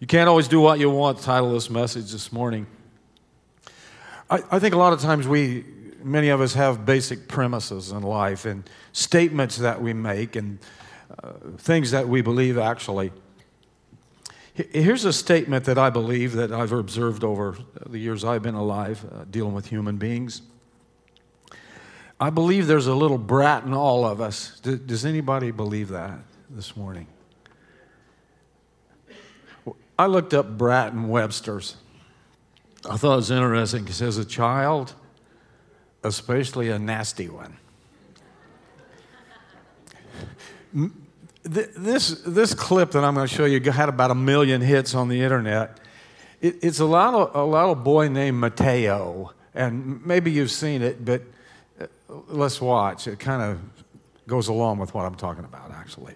You can't always do what you want, title this message this morning. I, I think a lot of times we, many of us, have basic premises in life and statements that we make and uh, things that we believe actually. Here's a statement that I believe that I've observed over the years I've been alive uh, dealing with human beings. I believe there's a little brat in all of us. Does anybody believe that this morning? I looked up Bratton Webster's. I thought it was interesting because as a child, especially a nasty one. This, this clip that I'm going to show you had about a million hits on the internet. It, it's a little, a little boy named Mateo, and maybe you've seen it, but uh, let's watch. It kind of goes along with what I'm talking about, actually.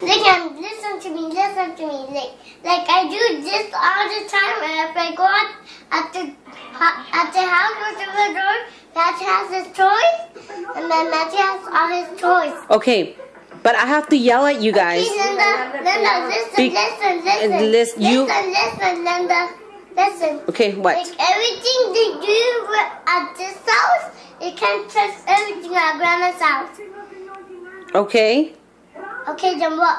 Listen, um, listen to me, listen to me. Like, like I do this all the time. And if I go out at the at the house or to the door, Matthew has his toys, and then Matthew has all his toys. Okay. But I have to yell at you guys. Okay, Linda, Linda, listen, Be- listen, listen, listen, you- listen, listen, Linda, listen. Okay, what? Like everything they do at this house, you can't trust everything at Grandma's house. Okay. Okay, then what?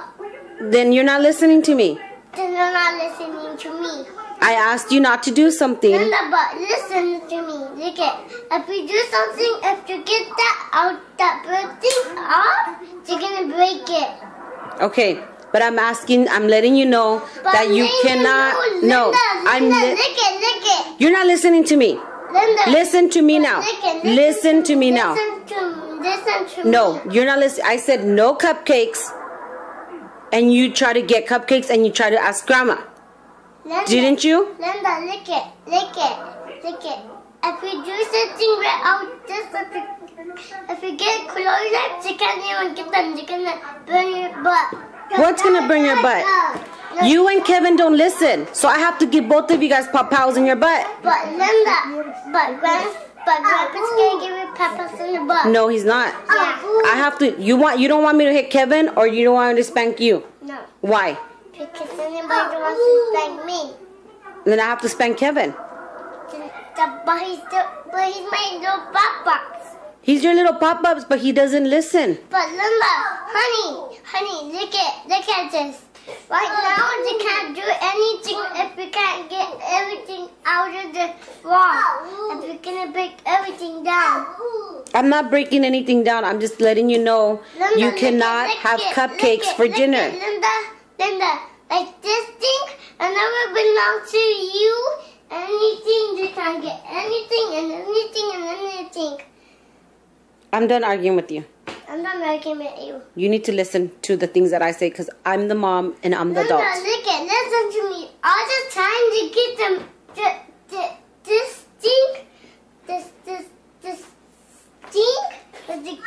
Then you're not listening to me. Then you're not listening to me. I asked you not to do something. Linda, but listen to me. Look at if you do something, if you get that out, that bird thing off, you're gonna break it. Okay. But I'm asking, I'm letting you know But that you Linda, cannot. no, No, Linda, I'm. Li- look at, look at. you're not listening to me. Linda, Listen to me now. At, Listen to me now. Listen to, listen to me. No, me. you're not listening. I said no cupcakes. And you try to get cupcakes and you try to ask grandma. Linda, Didn't you? Linda, look at, look at, look at. If we do something right out this, if we get close, you can't even get them. You're gonna burn your butt. What's gonna burn your butt? No. You and Kevin don't listen. So I have to give both of you guys pop pows in your butt. But Linda, but Grand, but Grandpa's gonna give you in the butt. No, he's not. Yeah. I have to you want you don't want me to hit Kevin or you don't want me to spank you. No, Why? because anybody wants to spank me. Then I have to spank Kevin. The- But he's still, but he's my little pop box. He's your little pop-ups, but he doesn't listen. But Linda, honey, honey, look at, look at this. Right now, they can't do anything if we can't get everything out of the wall. If we're gonna break everything down. I'm not breaking anything down. I'm just letting you know Linda, you cannot at- have at- cupcakes at- for look dinner. Linda, Linda, like this thing, I never belong to you. Anything, you can get anything and anything and anything. I'm done arguing with you. I'm not arguing with you. You need to listen to the things that I say because I'm the mom and I'm the Linda, adult. look at, listen to me. All the time to get them, the, the, this thing, this, this, this thing, but they,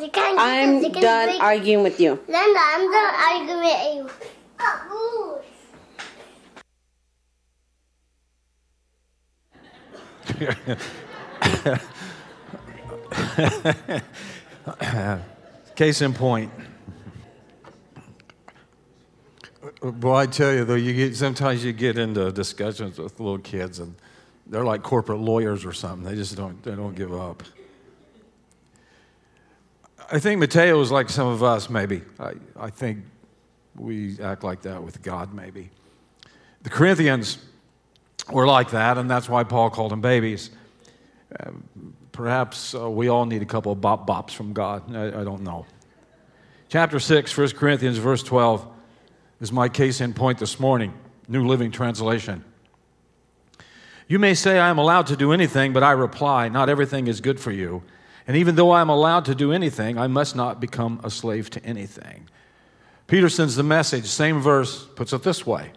they can't get I'm this, they done break- arguing with you. Linda, I'm done arguing with you. Oh, Case in point. Well, I tell you though, you get sometimes you get into discussions with little kids, and they're like corporate lawyers or something. They just don't they don't give up. I think Mateo is like some of us, maybe. I, I think we act like that with God, maybe. The Corinthians were like that, and that's why Paul called them babies. Um, Perhaps uh, we all need a couple of bop bops from God. I, I don't know. Chapter 6, 1 Corinthians, verse 12, is my case in point this morning. New Living Translation. You may say, I am allowed to do anything, but I reply, Not everything is good for you. And even though I am allowed to do anything, I must not become a slave to anything. Peterson's The Message, same verse, puts it this way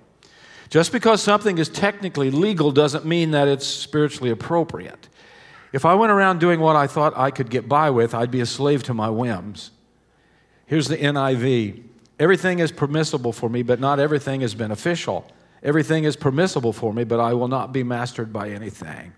Just because something is technically legal doesn't mean that it's spiritually appropriate. If I went around doing what I thought I could get by with, I'd be a slave to my whims. Here's the NIV Everything is permissible for me, but not everything is beneficial. Everything is permissible for me, but I will not be mastered by anything.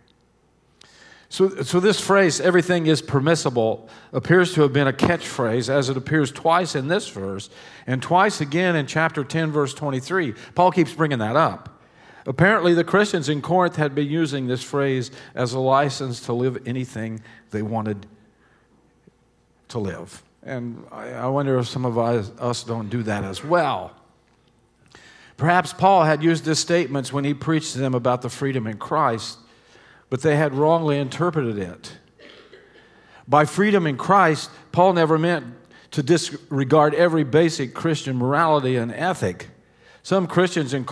So, so this phrase, everything is permissible, appears to have been a catchphrase as it appears twice in this verse and twice again in chapter 10, verse 23. Paul keeps bringing that up. Apparently, the Christians in Corinth had been using this phrase as a license to live anything they wanted to live. And I, wonder if some of us, don't do that as well. Perhaps Paul had used these statements when he preached to them about the freedom in Christ but they had wrongly interpreted it. By freedom in Christ, Paul never meant to disregard every basic Christian morality and ethic. Some Christians in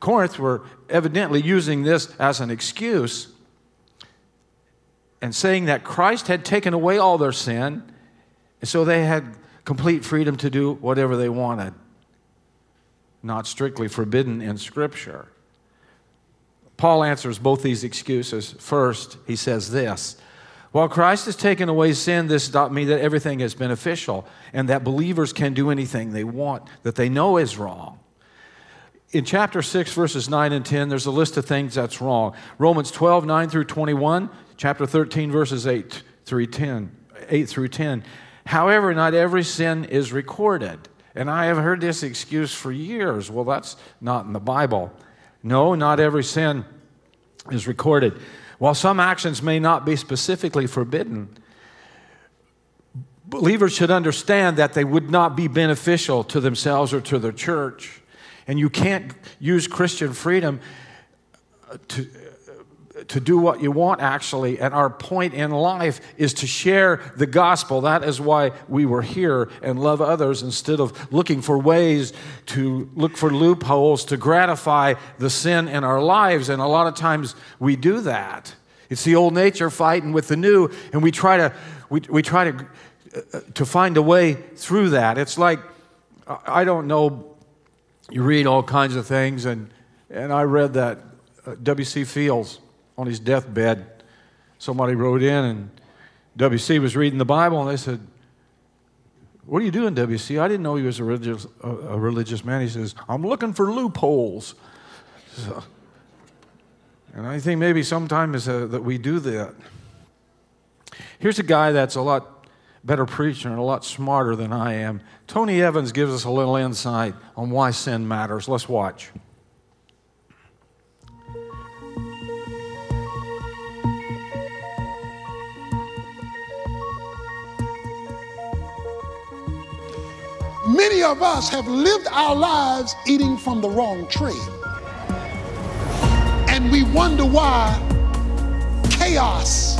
Corinth were evidently using this as an excuse and saying that Christ had taken away all their sin, and so they had complete freedom to do whatever they wanted, not strictly forbidden in Scripture. Paul answers both these excuses. First, he says this While Christ has taken away sin, this does mean that everything is beneficial and that believers can do anything they want that they know is wrong. In chapter 6, verses 9 and 10, there's a list of things that's wrong. Romans 12, 9 through 21, chapter 13, verses 8 through 10. 8 through 10. However, not every sin is recorded. And I have heard this excuse for years. Well, that's not in the Bible. No, not every sin is recorded. While some actions may not be specifically forbidden, believers should understand that they would not be beneficial to themselves or to their church. And you can't use Christian freedom to, to do what you want, actually. And our point in life is to share the gospel. That is why we were here and love others instead of looking for ways to look for loopholes to gratify the sin in our lives. And a lot of times we do that. It's the old nature fighting with the new, and we try to, we, we try to, uh, to find a way through that. It's like, I don't know, you read all kinds of things, and, and I read that uh, W.C. Fields on his deathbed, somebody wrote in, and WC was reading the Bible, and they said, What are you doing, WC? I didn't know he was a religious, a, a religious man. He says, I'm looking for loopholes. So, and I think maybe sometimes uh, that we do that. Here's a guy that's a lot better preacher and a lot smarter than I am. Tony Evans gives us a little insight on why sin matters. Let's watch. Many of us have lived our lives eating from the wrong tree. And we wonder why chaos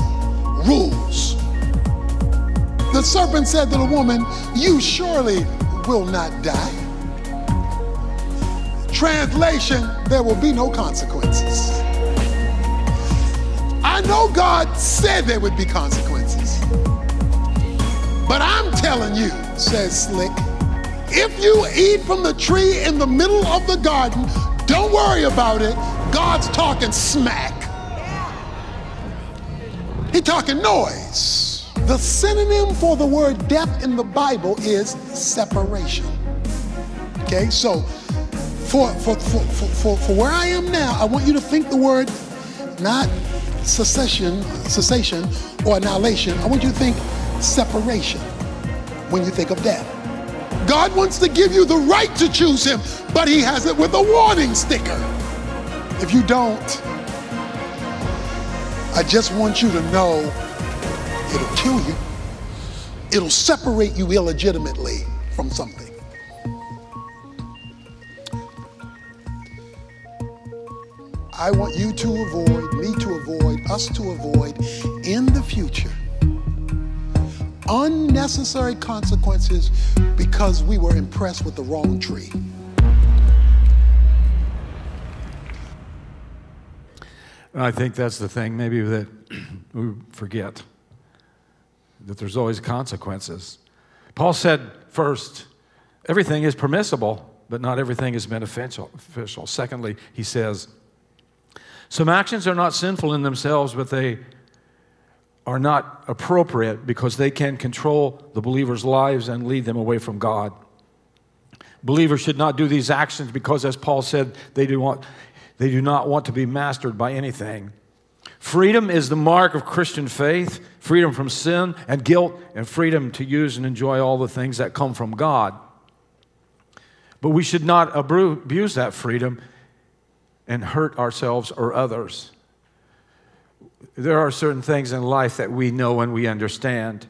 rules. The serpent said to the woman, You surely will not die. Translation, there will be no consequences. I know God said there would be consequences. But I'm telling you, says Slick, if you eat from the tree in the middle of the garden, don't worry about it. God's talking smack. He talking noise. The synonym for the word death in the Bible is separation. Okay, so for, for, for, for, for, where I am now, I want you to think the word not secession, cessation or annihilation. I want you to think separation when you think of death. God wants to give you the right to choose him, but he has it with a warning sticker. If you don't, I just want you to know it'll kill you. It'll separate you illegitimately from something. I want you to avoid, me to avoid, us to avoid in the future unnecessary consequences because we were impressed with the wrong tree. I think that's the thing, maybe that we forget that there's always consequences. Paul said, first, everything is permissible, but not everything is beneficial. Secondly, he says, some actions are not sinful in themselves, but they are not appropriate because they can control the believer's lives and lead them away from God. Believers should not do these actions because, as Paul said, they do, want, they do not want to be mastered by anything. Freedom is the mark of Christian faith freedom from sin and guilt, and freedom to use and enjoy all the things that come from God. But we should not abuse that freedom and hurt ourselves or others. There are certain things in life that we know and we understand.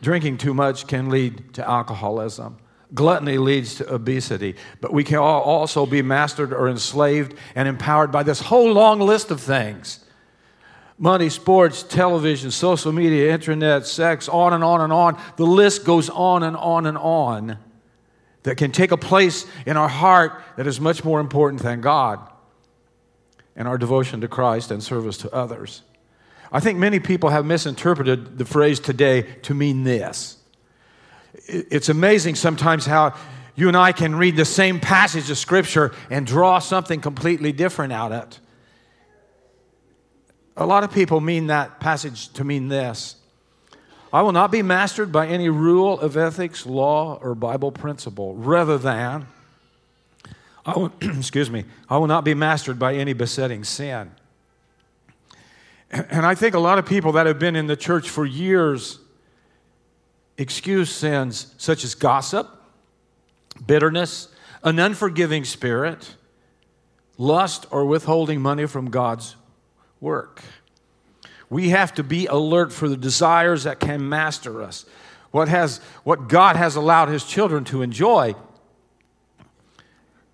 Drinking too much can lead to alcoholism. Gluttony leads to obesity, but we can also be mastered or enslaved and empowered by this whole long list of things money, sports, television, social media, internet, sex, on and on and on. The list goes on and on and on that can take a place in our heart that is much more important than God and our devotion to Christ and service to others. I think many people have misinterpreted the phrase today to mean this. It's amazing sometimes how you and I can read the same passage of Scripture and draw something completely different out of it. A lot of people mean that passage to mean this I will not be mastered by any rule of ethics, law, or Bible principle, rather than, I will, excuse me, I will not be mastered by any besetting sin. And I think a lot of people that have been in the church for years excuse sins such as gossip, bitterness, an unforgiving spirit, lust, or withholding money from God's work. We have to be alert for the desires that can master us. What, has, what God has allowed His children to enjoy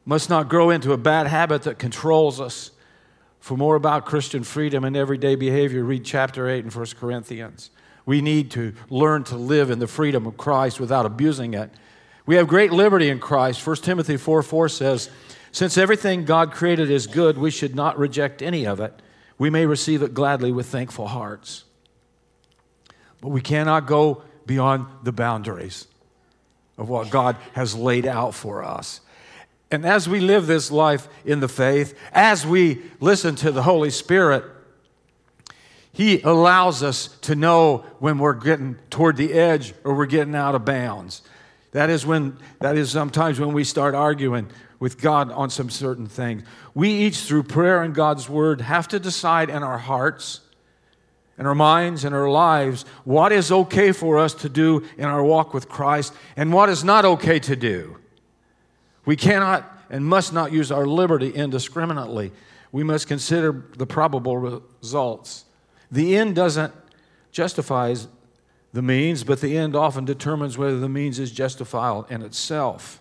must not grow into a bad habit that controls us. For more about Christian freedom and everyday behavior, read chapter 8 in 1 Corinthians. We need to learn to live in the freedom of Christ without abusing it. We have great liberty in Christ. 1 Timothy 4 4 says, Since everything God created is good, we should not reject any of it. We may receive it gladly with thankful hearts. But we cannot go beyond the boundaries of what God has laid out for us. And as we live this life in the faith, as we listen to the Holy Spirit, He allows us to know when we're getting toward the edge or we're getting out of bounds. That is when that is sometimes when we start arguing with God on some certain things. We each, through prayer and God's word, have to decide in our hearts, in our minds, in our lives, what is okay for us to do in our walk with Christ and what is not okay to do. We cannot and must not use our liberty indiscriminately. We must consider the probable results. The end doesn't justify the means, but the end often determines whether the means is justifiable in itself.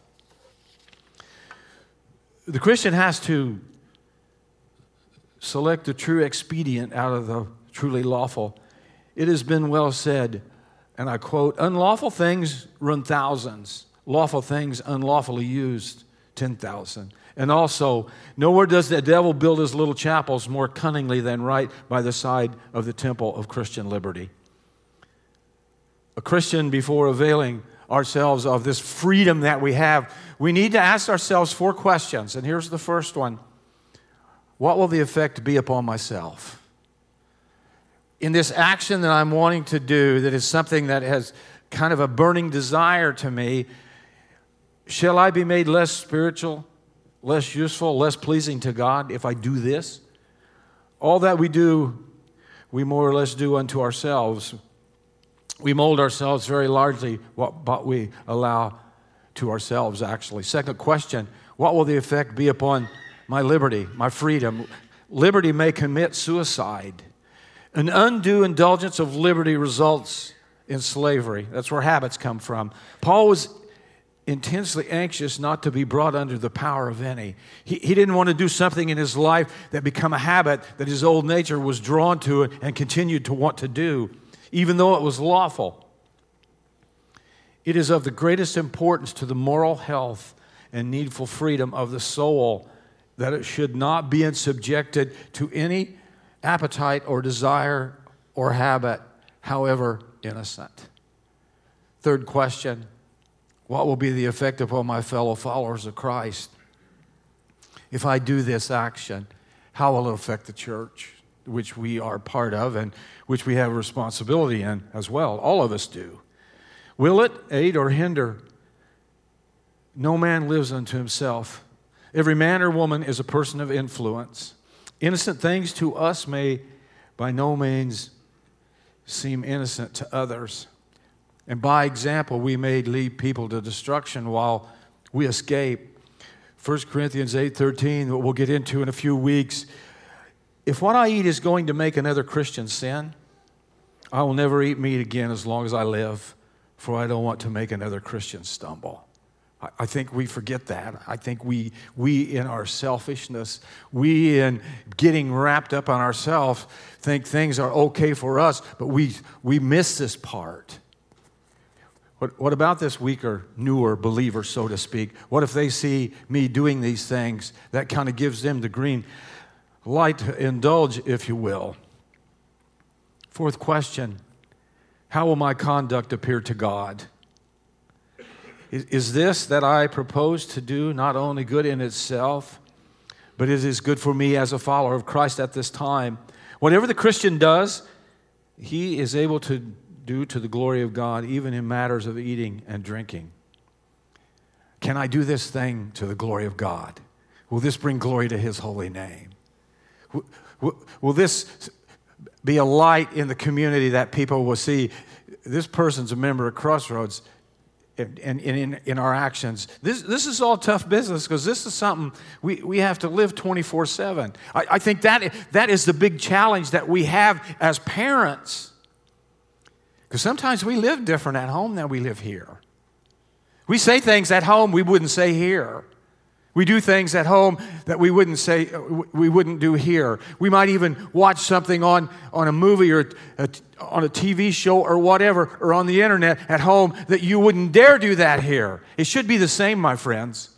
The Christian has to select the true expedient out of the truly lawful. It has been well said, and I quote Unlawful things run thousands, lawful things unlawfully used 10,000. And also, nowhere does the devil build his little chapels more cunningly than right by the side of the temple of Christian liberty. A Christian, before availing ourselves of this freedom that we have, we need to ask ourselves four questions. And here's the first one What will the effect be upon myself? In this action that I'm wanting to do, that is something that has kind of a burning desire to me, Shall I be made less spiritual, less useful, less pleasing to God if I do this? All that we do, we more or less do unto ourselves. We mold ourselves very largely what, what we allow to ourselves, actually. Second question What will the effect be upon my liberty, my freedom? Liberty may commit suicide. An undue indulgence of liberty results in slavery. That's where habits come from. Paul was intensely anxious not to be brought under the power of any. He, he didn't want to do something in his life that become a habit that his old nature was drawn to and continued to want to do, even though it was lawful. It is of the greatest importance to the moral health and needful freedom of the soul that it should not be subjected to any appetite or desire or habit, however innocent. Third question what will be the effect upon my fellow followers of Christ? If I do this action, how will it affect the church, which we are part of and which we have responsibility in as well? All of us do. Will it aid or hinder? No man lives unto himself. Every man or woman is a person of influence. Innocent things to us may by no means seem innocent to others. And by example, we may lead people to destruction while we escape. 1 Corinthians 8:13, what we'll get into in a few weeks. If what I eat is going to make another Christian sin, I will never eat meat again as long as I live, for I don't want to make another Christian stumble. I think we forget that. I think we, we in our selfishness, we in getting wrapped up on ourselves, think things are okay for us, but we, we miss this part. What, what about this weaker, newer believer, so to speak? What if they see me doing these things? That kind of gives them the green light to indulge, if you will. Fourth question How will my conduct appear to God? Is, is this that I propose to do not only good in itself, but it is good for me as a follower of Christ at this time? Whatever the Christian does, he is able to do to the glory of God, even in matters of eating and drinking. Can I do this thing to the glory of God? Will this bring glory to his holy name? Will, this be a light in the community that people will see this person's a member of Crossroads? and in, in, in, our actions. This, this is all tough business because this is something we, we have to live 24 7. I, I think that, that is the big challenge that we have as parents. Because sometimes we live different at home than we live here. We say things at home we wouldn't say here. We do things at home that we wouldn't say we wouldn't do here. We might even watch something on, on a movie or a, on a TV show or whatever or on the internet at home that you wouldn't dare do that here. It should be the same, my friends.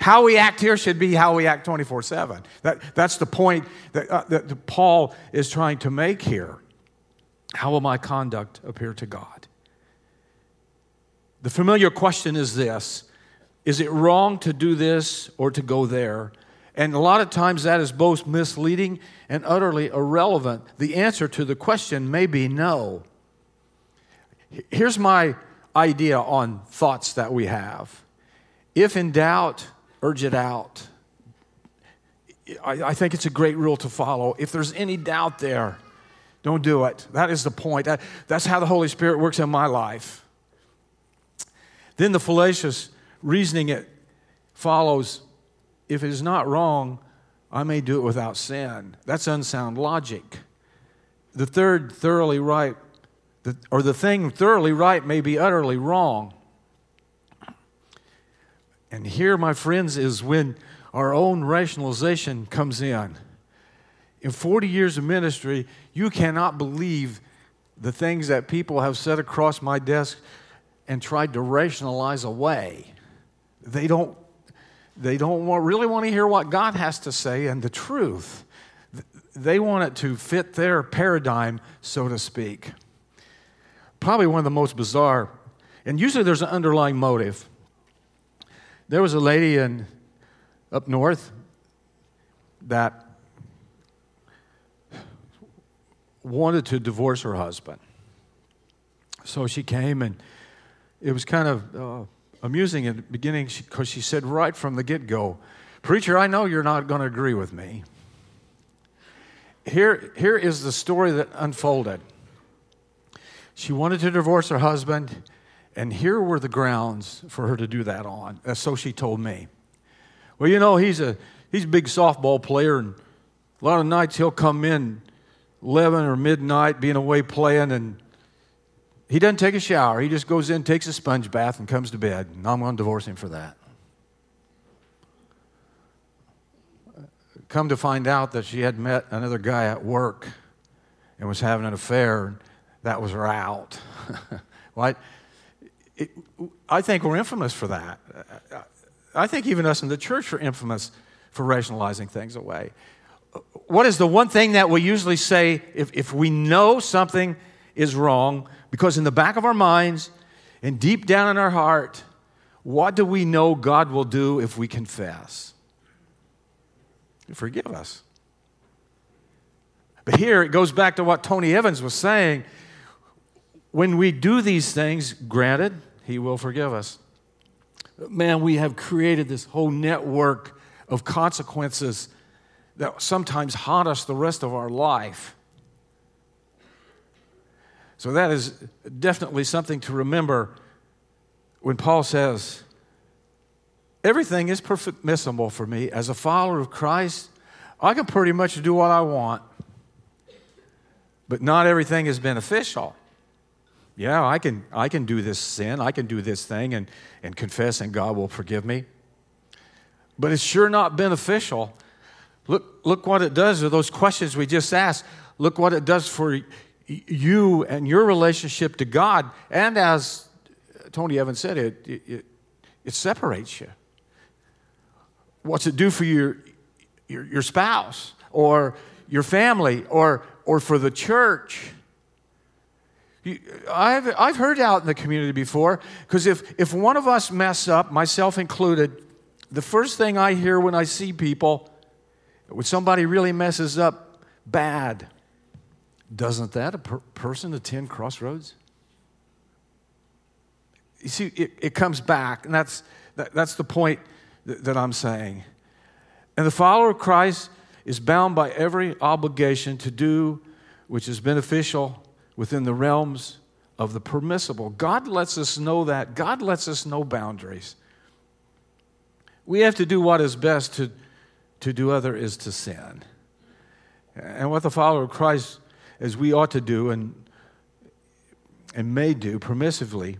How we act here should be how we act 24 7. That, that's the point that, uh, that Paul is trying to make here. How will my conduct appear to God? The familiar question is this is it wrong to do this or to go there? And a lot of times that is both misleading and utterly irrelevant. The answer to the question may be no. Here's my idea on thoughts that we have. If in doubt, urge it out. I, I, think it's a great rule to follow. If there's any doubt there, don't do it. That is the point. That, that's how the Holy Spirit works in my life. Then the fallacious reasoning it follows if it is not wrong, I may do it without sin. That's unsound logic. The third, thoroughly right, or the thing thoroughly right may be utterly wrong. And here, my friends, is when our own rationalization comes in. In 40 years of ministry, you cannot believe the things that people have said across my desk and tried to rationalize away. They don't, they don't want, really want to hear what God has to say and the truth. They want it to fit their paradigm, so to speak. Probably one of the most bizarre, and usually there's an underlying motive. There was a lady in up north that wanted to divorce her husband. So she came, and it was kind of uh, amusing in the beginning because she, said right from the get go, Preacher, I know you're not going to agree with me. Here, here is the story that unfolded. She wanted to divorce her husband, and here were the grounds for her to do that on. Uh, so she told me. Well, you know, he's a, he's a big softball player, and a lot of nights he'll come in 11 or midnight being away playing, and he doesn't take a shower. He just goes in, takes a sponge bath, and comes to bed. And I'm going to divorce him for that. Come to find out that she had met another guy at work and was having an affair. That was her out. well, I, it, I think we're infamous for that. I think even us in the church are infamous for rationalizing things away. What is the one thing that we usually say if, if we know something is wrong? Because in the back of our minds and deep down in our heart, what do we know God will do if we confess? Forgive us. But here it goes back to what Tony Evans was saying. When we do these things, granted, He will forgive us. Man, we have created this whole network of consequences that sometimes haunt us the rest of our life. So that is definitely something to remember when Paul says, Everything is permissible for me as a follower of Christ. I can pretty much do what I want, but not everything is beneficial. Yeah, I can, I can do this sin, I can do this thing and, and confess, and God will forgive me. But it's sure not beneficial. Look, look what it does to those questions we just asked. Look what it does for you and your relationship to God. And as Tony Evans said, it, it, it separates you. What's it do for your, your, your spouse or your family or, or for the church? I've, I've heard out in the community before, because if, if one of us mess up, myself included, the first thing I hear when I see people, when somebody really messes up bad, doesn't that a per- person attend Crossroads? You see, it, it comes back, and that's, that, that's the point that, that I'm saying. And the follower of Christ is bound by every obligation to do which is beneficial within the realms of the permissible. God lets us know that. God lets us know boundaries. We have to do what is best to, to do other is to sin. And what the follower of Christ, as we ought to do and, and may do permissively,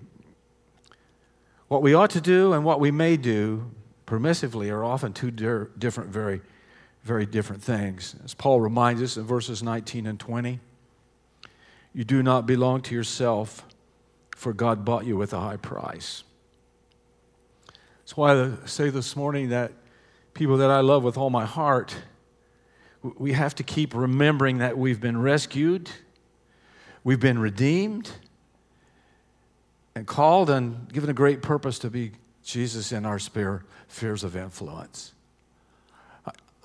what we ought to do and what we may do permissively are often two different, very, very different things. As Paul reminds us in verses 19 and 20, you do not belong to yourself, for God bought you with a high price. That's why I say this morning that people that I love with all my heart, we have to keep remembering that we've been rescued, we've been redeemed, and called and given a great purpose to be Jesus in our spheres of influence.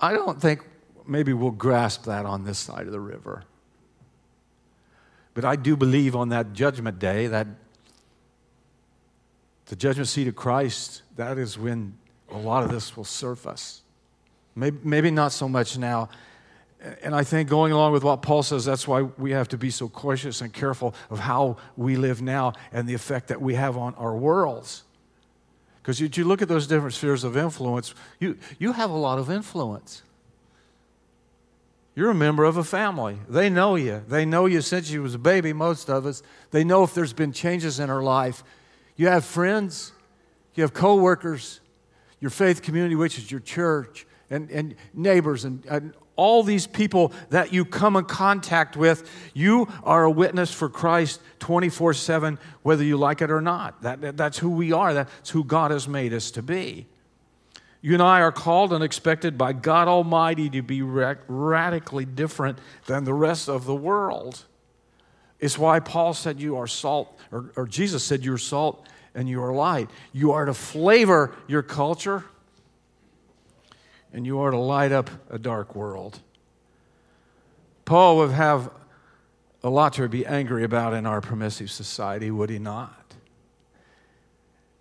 I don't think maybe we'll grasp that on this side of the river. But I do believe on that judgment day, that the judgment seat of Christ, that is when a lot of this will surface. Maybe, maybe not so much now. And I think going along with what Paul says, that's why we have to be so cautious and careful of how we live now and the effect that we have on our worlds. Because you, you look at those different spheres of influence, you, you have a lot of influence. You're a member of a family. They know you. They know you since you was a baby, most of us. They know if there's been changes in our life. You have friends, you have coworkers, your faith community, which is your church, and, and neighbors, and, and all these people that you come in contact with, you are a witness for Christ 24 7, whether you like it or not. That, that's who we are, that's who God has made us to be. You and I are called and expected by God Almighty to be radically different than the rest of the world. It's why Paul said you are salt, or, or Jesus said you're salt and you are light. You are to flavor your culture and you are to light up a dark world. Paul would have a lot to be angry about in our permissive society, would he not?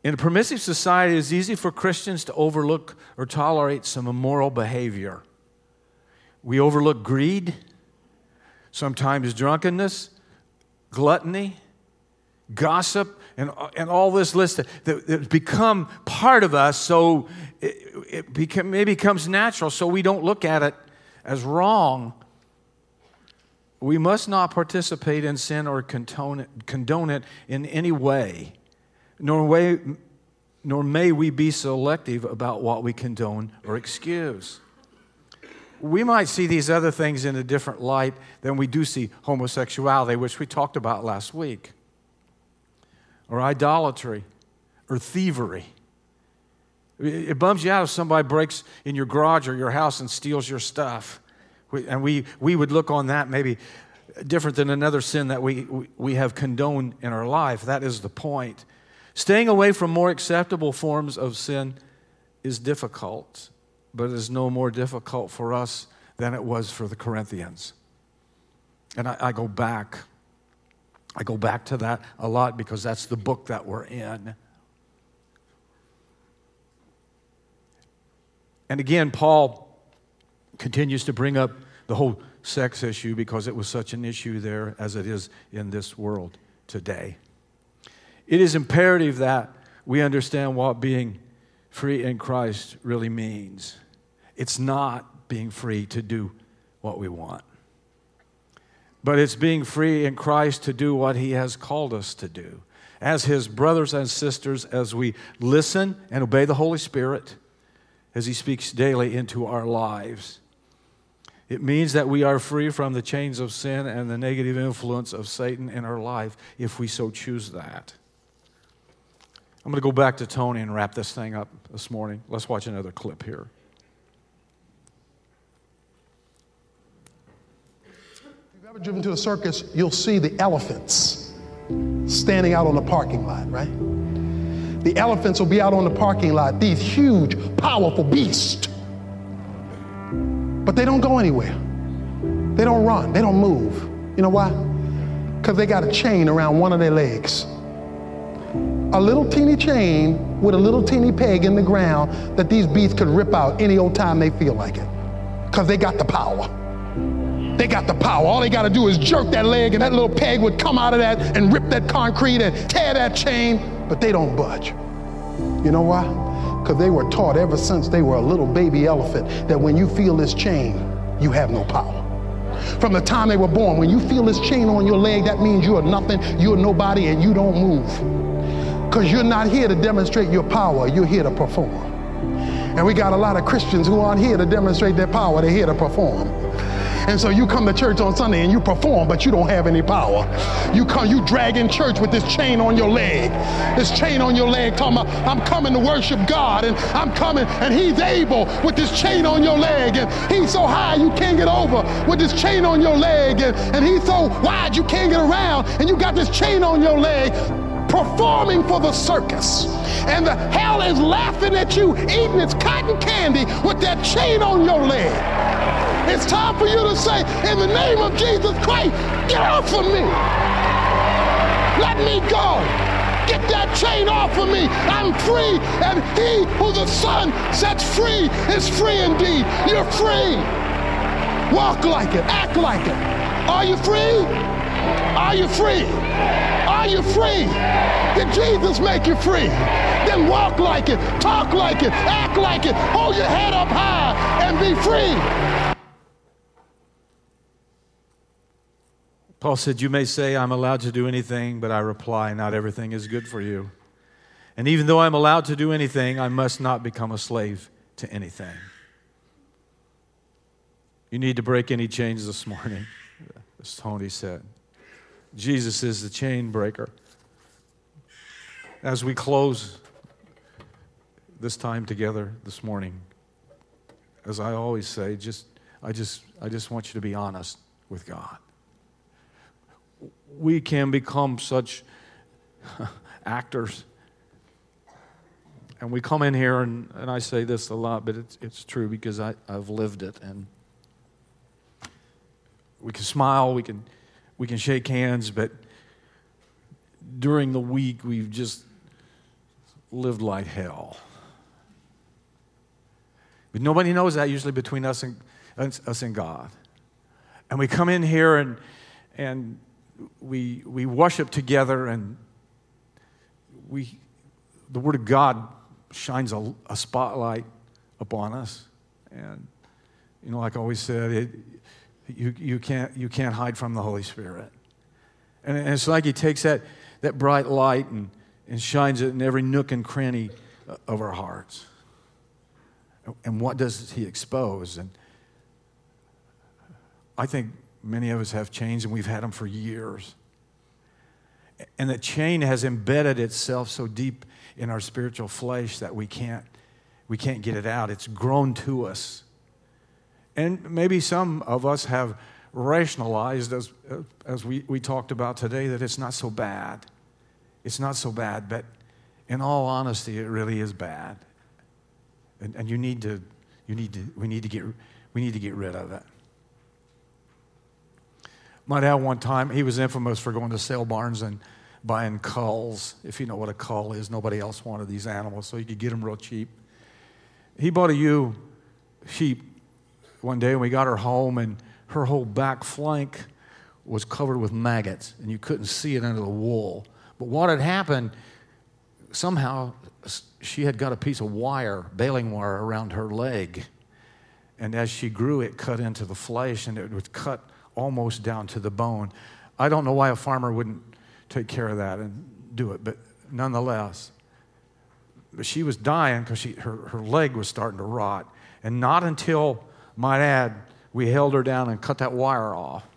In a permissive society, it's easy for Christians to overlook or tolerate some immoral behavior. We overlook greed, sometimes drunkenness, gluttony, gossip, and, and all this list that, that become part of us so it, it become, maybe becomes natural so we don't look at it as wrong. We must not participate in sin or condone it, condone it in any way, nor, way, nor may we be selective about what we condone or excuse. We might see these other things in a different light than we do see homosexuality, which we talked about last week or idolatry or thievery. It bums you out if somebody breaks in your garage or your house and steals your stuff. And we, we would look on that maybe different than another sin that we, we have condoned in our life. That is the point. Staying away from more acceptable forms of sin is difficult, but it is no more difficult for us than it was for the Corinthians. And I, I go back I go back to that a lot because that's the book that we're in. And again, Paul continues to bring up the whole sex issue because it was such an issue there as it is in this world today. It is imperative that we understand what being free in Christ really means. It's not being free to do what we want, but it's being free in Christ to do what He has called us to do. As His brothers and sisters, as we listen and obey the Holy Spirit, as He speaks daily into our lives. It means that we are free from the chains of sin and the negative influence of Satan in our life if we so choose that. I'm going to go back to Tony and wrap this thing up this morning. Let's watch another clip here. If you've ever driven to a circus, you'll see the elephants standing out on the parking lot, right? The elephants will be out on the parking lot, these huge, powerful beasts. But they don't go anywhere. They don't run, they don't move. You know why? Because they got a chain around one of their legs a little teeny chain with a little teeny peg in the ground that these beasts could rip out any old time they feel like it. Because they got the power. They got the power. All they got to do is jerk that leg, and that little peg would come out of that and rip that concrete and tear that chain, but they don't budge. You know why? Because they were taught ever since they were a little baby elephant that when you feel this chain, you have no power. From the time they were born, when you feel this chain on your leg, that means you are nothing, you're nobody, and you don't move. Because you're not here to demonstrate your power, you're here to perform. And we got a lot of Christians who aren't here to demonstrate their power, they're here to perform. And so you come to church on Sunday and you perform, but you don't have any power. You come, you drag in church with this chain on your leg. This chain on your leg talking about, I'm coming to worship God and I'm coming and he's able with this chain on your leg and he's so high you can't get over with this chain on your leg and, and he's so wide you can't get around and you got this chain on your leg performing for the circus. And the hell is laughing at you eating its cotton candy with that chain on your leg. It's time for you to say, in the name of Jesus Christ, get off of me. Let me go. Get that chain off of me. I'm free, and he who the Son sets free is free indeed. You're free. Walk like it, act like it. Are you free? Are you free? Are you free? Did Jesus make you free? Then walk like it, talk like it, act like it, hold your head up high and be free. Paul said, You may say, I'm allowed to do anything, but I reply, Not everything is good for you. And even though I'm allowed to do anything, I must not become a slave to anything. You need to break any chains this morning, as Tony said. Jesus is the chain breaker. As we close this time together this morning, as I always say, just I just I just want you to be honest with God. We can become such actors. And we come in here, and, and I say this a lot, but it's, it's true because I, I've lived it. And we can smile, we can we can shake hands, but during the week, we've just lived like hell. But nobody knows that usually between us and, us and God. And we come in here and, and we, we worship together, and we, the Word of God shines a, a spotlight upon us. And, you know, like I always said, it, you, you, can't, you can't hide from the Holy Spirit. And, and it's like He takes that, that bright light and, and shines it in every nook and cranny of our hearts. And what does He expose? And I think many of us have chains and we've had them for years. And the chain has embedded itself so deep in our spiritual flesh that we can't, we can't get it out. It's grown to us. And maybe some of us have rationalized, as, as we, we talked about today, that it's not so bad. It's not so bad, but in all honesty, it really is bad. And, and you need to, you need to, we need to get, we need to get rid of it. My dad, one time, he was infamous for going to sale barns and buying culls. If you know what a cull is, nobody else wanted these animals, so you could get them real cheap. He bought a ewe sheep one day and we got her home and her whole back flank was covered with maggots, and you couldn't see it under the wool. But what had happened, somehow she had got a piece of wire, baling wire, around her leg. And as she grew, it cut into the flesh and it would cut almost down to the bone. I don't know why a farmer wouldn't take care of that and do it, but nonetheless, she was dying because her, her leg was starting to rot. And not until, might add, we held her down and cut that wire off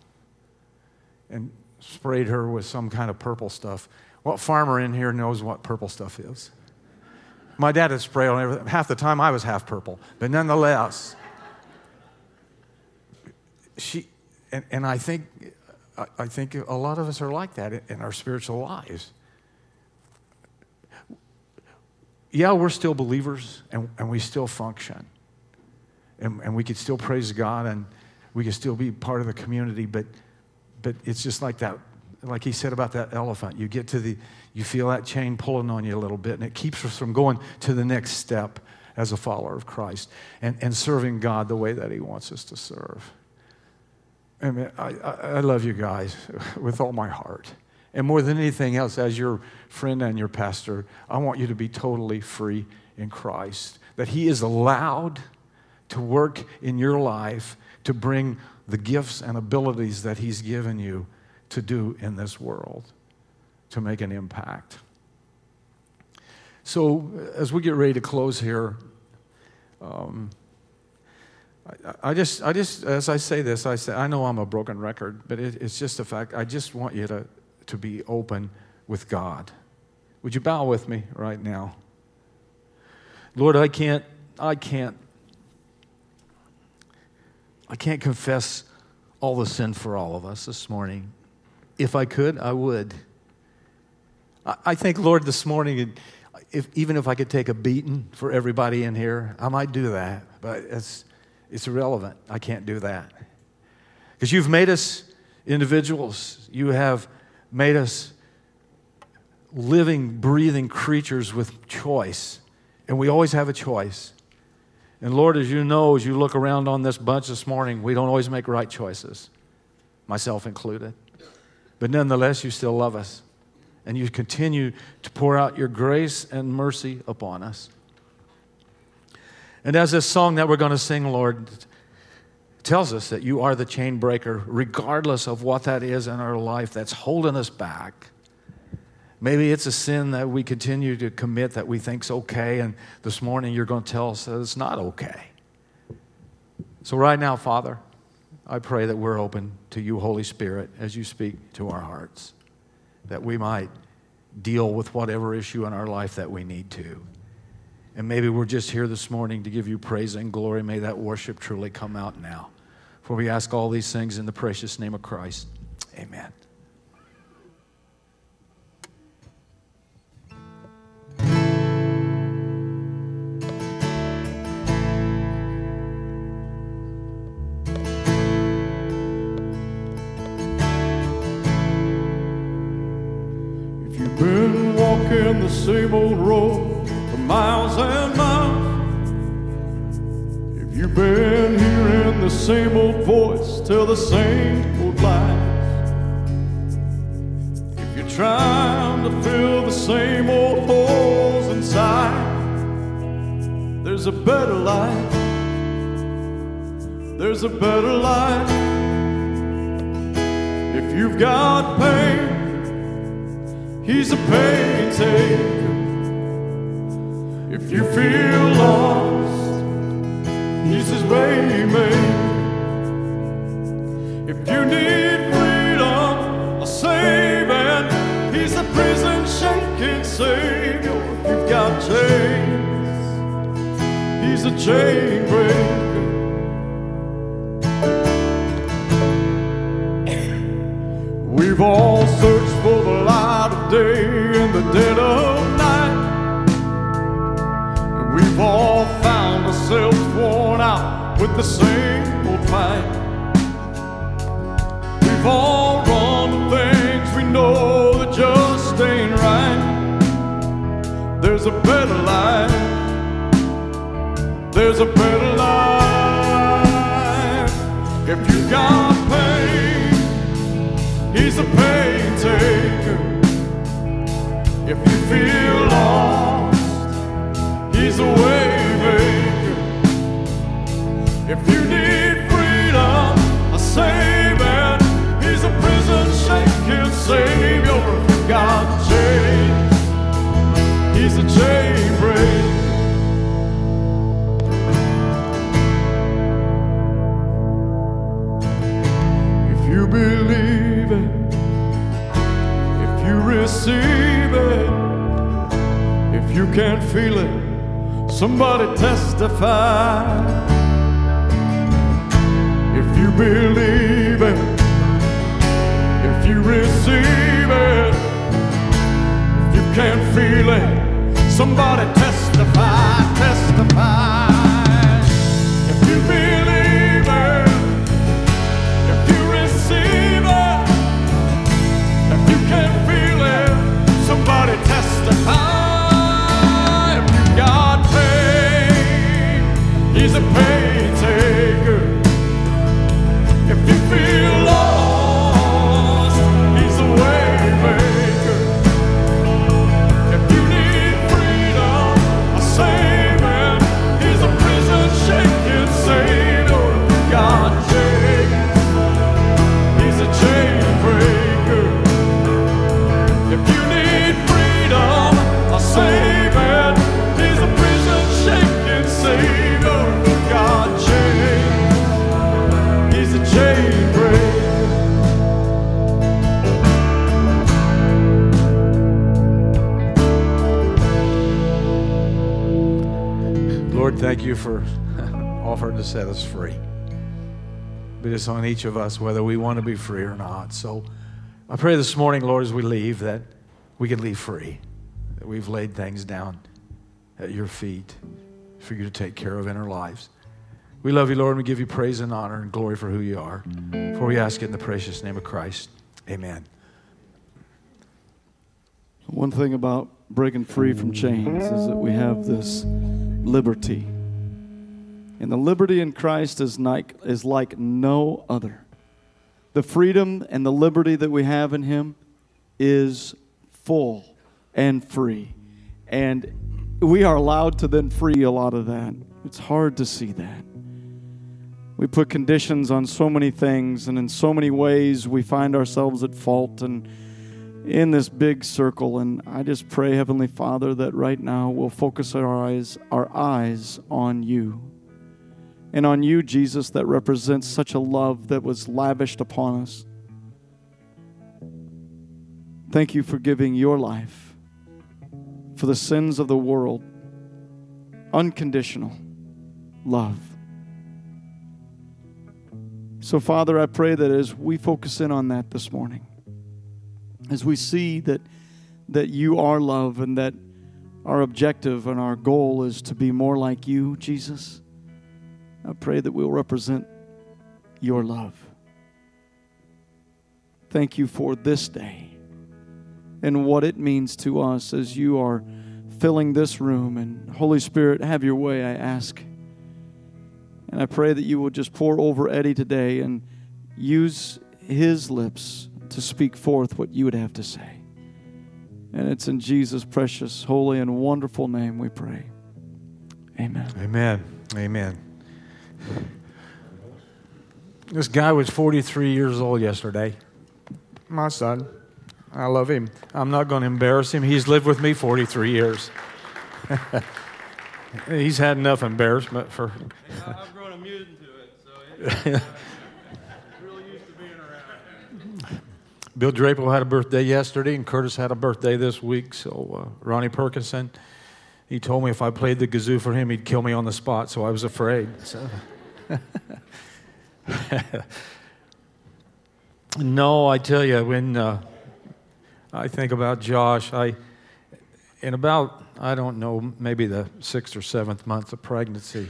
and sprayed her with some kind of purple stuff. What farmer in here knows what purple stuff is? My dad had spray on everything. Half the time I was half purple, but nonetheless, she, and, and I think, I think a lot of us are like that in our spiritual lives. Yeah, we're still believers and, and we still function. And, and we could still praise God and we could still be part of the community, but, but it's just like that, like he said about that elephant. You get to the, you feel that chain pulling on you a little bit, and it keeps us from going to the next step as a follower of Christ and, and serving God the way that he wants us to serve. I, mean, I, I love you guys with all my heart. And more than anything else, as your friend and your pastor, I want you to be totally free in Christ. That He is allowed to work in your life to bring the gifts and abilities that He's given you to do in this world, to make an impact. So, as we get ready to close here, um, I, just, I just, as I say this, I say, I know I'm a broken record, but it, it's just a fact. I just want you to, to be open with God. Would you bow with me right now? Lord, I can't, I can't, I can't confess all the sin for all of us this morning. If I could, I would. I, I think, Lord, this morning, if, even if I could take a beating for everybody in here, I might do that. But it's, it's irrelevant. I can't do that. Because you've made us individuals, you have made us living, breathing creatures with choice. And we always have a choice. And Lord, as you know, as you look around on this bunch this morning, we don't always make right choices, myself included. But nonetheless, you still love us. And you continue to pour out your grace and mercy upon us. And as this song that we're going to sing, Lord, tells us that you are the chain breaker, regardless of what that is in our life that's holding us back. Maybe it's a sin that we continue to commit that we think's okay, and this morning you're going to tell us that it's not okay. So, right now, Father, I pray that we're open to you, Holy Spirit, as you speak to our hearts, that we might deal with whatever issue in our life that we need to. And maybe we're just here this morning to give you praise and glory. May that worship truly come out now. For we ask all these things in the precious name of Christ. Amen. If you've been walking the same old road miles and miles. If you've been hearing the same old voice tell the same old lies, if you're trying to fill the same old holes inside, there's a better life. There's a better life. If you've got pain, He's a pain taker. If you feel lost, He's His made. If you need freedom, a saving, He's a prison shaking Savior. If you've got chains, He's a chain breaker. We've all searched for the light of day the same old fight. We've all run things we know that just ain't right. There's a better life. There's a better life. If you got pain, He's a pain taker. If you feel lost, He's a way. If you need freedom, a saving, He's a prison shaking savior. If you got chains, He's a chain breaker. If you believe it, if you receive it, if you can feel it, somebody testify. Believe it, if you receive it, if you can't feel it, somebody testify, testify. You for offering to set us free. But it's on each of us whether we want to be free or not. So I pray this morning, Lord, as we leave, that we can leave free, that we've laid things down at your feet for you to take care of in our lives. We love you, Lord, and we give you praise and honor and glory for who you are. For we ask it in the precious name of Christ. Amen. One thing about breaking free from chains is that we have this liberty. And the liberty in Christ is like, is like no other. The freedom and the liberty that we have in Him is full and free. And we are allowed to then free a lot of that. It's hard to see that. We put conditions on so many things, and in so many ways, we find ourselves at fault and in this big circle. And I just pray, Heavenly Father, that right now we'll focus our eyes, our eyes on you. And on you, Jesus, that represents such a love that was lavished upon us. Thank you for giving your life for the sins of the world. Unconditional love. So, Father, I pray that as we focus in on that this morning, as we see that, that you are love and that our objective and our goal is to be more like you, Jesus, I pray that we'll represent your love. Thank you for this day and what it means to us as you are filling this room. And Holy Spirit, have your way, I ask. And I pray that you will just pour over Eddie today and use his lips to speak forth what you would have to say. And it's in Jesus' precious, holy, and wonderful name we pray. Amen. Amen. Amen. This guy was 43 years old yesterday. My son. I love him. I'm not going to embarrass him. He's lived with me 43 years. He's had enough embarrassment for. I've grown immune to it, so it, really used to being around. Bill Draper had a birthday yesterday, and Curtis had a birthday this week. So uh, Ronnie Perkinson, he told me if I played the kazoo for him, he'd kill me on the spot. So I was afraid. So. no, I tell you, when uh, I think about Josh, I in about I don't know maybe the sixth or seventh month of pregnancy,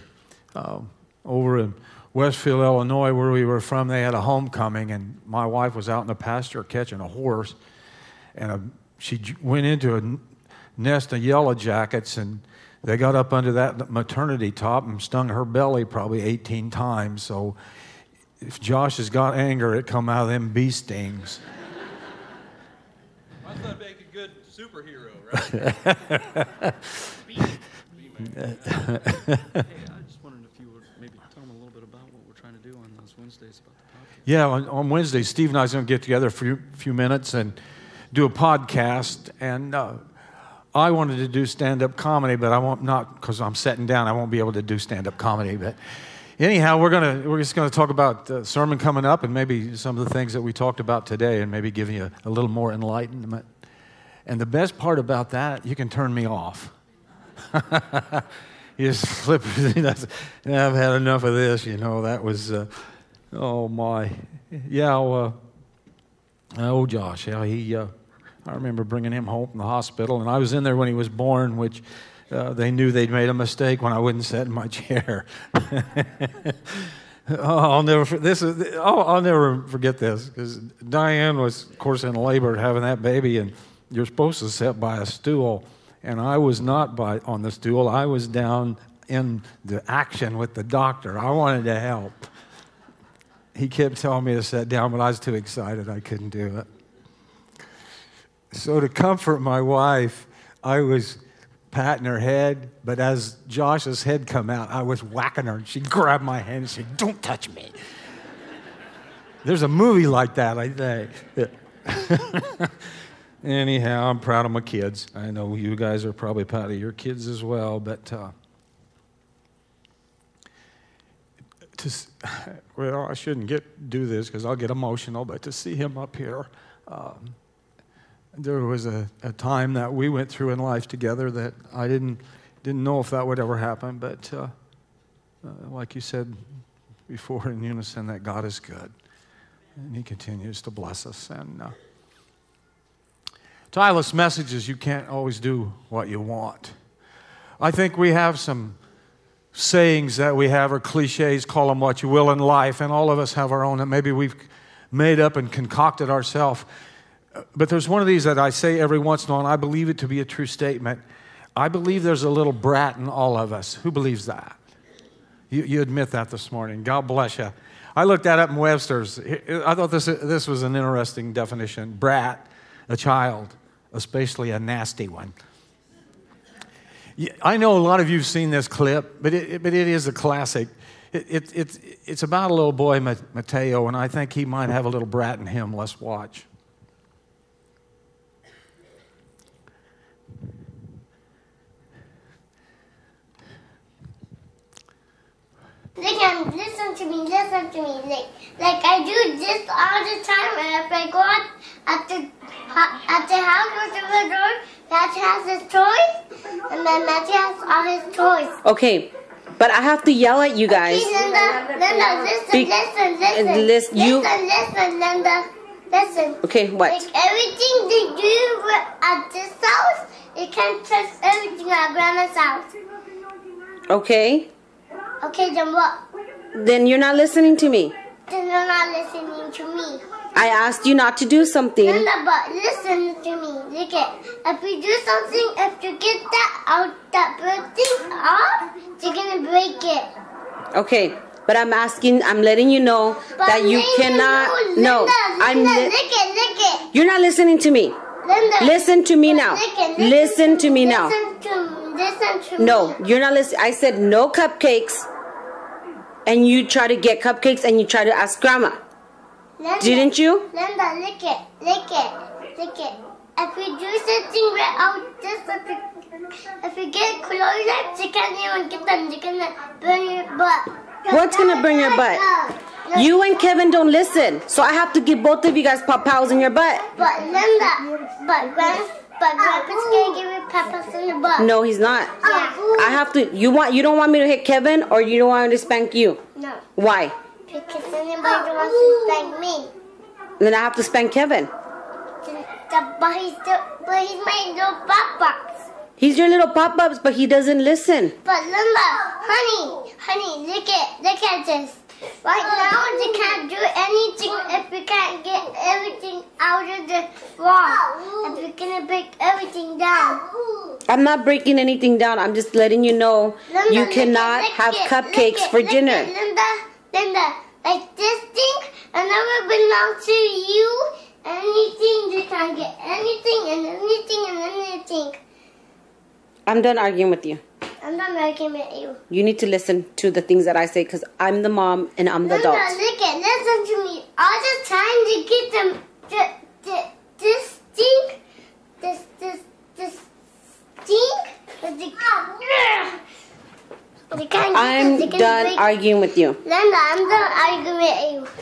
um, over in Westfield, Illinois, where we were from, they had a homecoming, and my wife was out in the pasture catching a horse, and a, she went into a nest of yellow jackets, and they got up under that maternity top and stung her belly probably 18 times. So if Josh has got anger, it come out of them bee stings. That'd make a good superhero, right? hey, I just wondered if you would maybe tell them a little bit about what we're trying to do on those Wednesdays about the podcast. Yeah, on, on Wednesday, Steve and I are going to get together for a few, few minutes and do a podcast. And uh, I wanted to do stand up comedy, but I won't not because I'm sitting down. I won't be able to do stand up comedy. But anyhow, we're gonna we're just going to talk about the sermon coming up and maybe some of the things that we talked about today, and maybe give you a, a little more enlightenment. And the best part about that, you can turn me off. you just flip. I've had enough of this. You know that was. Uh, oh my, yeah. Uh, oh Josh, yeah, he. Uh, I remember bringing him home from the hospital, and I was in there when he was born, which uh, they knew they'd made a mistake when I wouldn't sit in my chair. oh, I'll never. This is. Oh, I'll never forget this because Diane was, of course, in labor having that baby, and you're supposed to sit by a stool, and I was not by on the stool. I was down in the action with the doctor. I wanted to help. He kept telling me to sit down, but I was too excited. I couldn't do it. So, to comfort my wife, I was patting her head, but as Josh's head come out, I was whacking her, and she grabbed my hand and said, Don't touch me. There's a movie like that, I think. Anyhow, I'm proud of my kids. I know you guys are probably proud of your kids as well, but uh, to, well, I shouldn't get do this because I'll get emotional, but to see him up here, um, there was a, a time that we went through in life together that I didn't didn't know if that would ever happen, but uh, uh, like you said before in unison, that God is good, and He continues to bless us. And uh, Tyler's message is you can't always do what you want. I think we have some sayings that we have or cliches, call them what you will in life, and all of us have our own that maybe we've made up and concocted ourselves. But there's one of these that I say every once in a while, and I believe it to be a true statement. I believe there's a little brat in all of us. Who believes that? You, you admit that this morning. God bless you. I looked that up in Webster's. I thought this, this was an interesting definition. Brat, a child, especially a nasty one. I know a lot of you have seen this clip, but it, but it is a classic. It, it, it's, it's about a little boy, Mateo, and I think he might have a little brat in him. Let's watch. Listen, listen to me, listen to me. Like, like I do this all the time. And if I go out at the at the house with the door, Matthew has his toys, and then Matthew has all his toys. Okay, but I have to yell at you guys. Okay, Linda, Linda, listen, Be- listen, listen, uh, lis- you- listen, listen, Linda, listen. Okay, what? Like everything they do at this house, you can't trust everything at Grandma's house. Okay, Okay, then what? then you're not listening to me. Then you're not listening to me. I asked you not to do something. Linda, but listen to me. Look at if you do something, if you get that out, that thing off, you're gonna break it. Okay, but I'm asking, I'm letting you know But that you Linda, cannot. no, No, Linda, I'm. Li- look it, look it. You're not listening to me. Linda, Listen to me now. it, Listen to me now. Listen to, listen to No, me. you're not listening. I said no cupcakes, and you try to get cupcakes, and you try to ask grandma. Linda, Didn't you? Linda, look it, look it, look it. If we do something right out this, if we get close, you can't even get them. You're gonna burn your butt. What's gonna burn your butt? No, You and Kevin don't listen, so I have to give both of you guys pop pows in your butt. But Linda, but Grand, but Grandpa's gonna give peppers in the butt. No, he's not. Yeah. I have to. You want? You don't want me to hit Kevin, or you don't want me to spank you? No, Why? because anybody wants to spank me. Then I have to spank Kevin. But he's still, but he's my little pop box. He's your little pop ups, but he doesn't listen. But Linda, honey, honey, look at, look at this. Right now, they can't do anything if we can't get everything out of the wall. If we're gonna break everything down. I'm not breaking anything down. I'm just letting you know Linda, you cannot it, have it, cupcakes it, for look dinner. Linda, Linda, like this thing, I never belong to you. anything. They can't get anything and anything and anything. I'm done arguing with you. I'm not arguing with you. You need to listen to the things that I say because I'm the mom and I'm the Linda, adult. look at, listen to me. All the time to get them, the, the, this thing, this, this, this thing, but they, they can't get I'm this, they can't done break- arguing with you. Linda, I'm done arguing with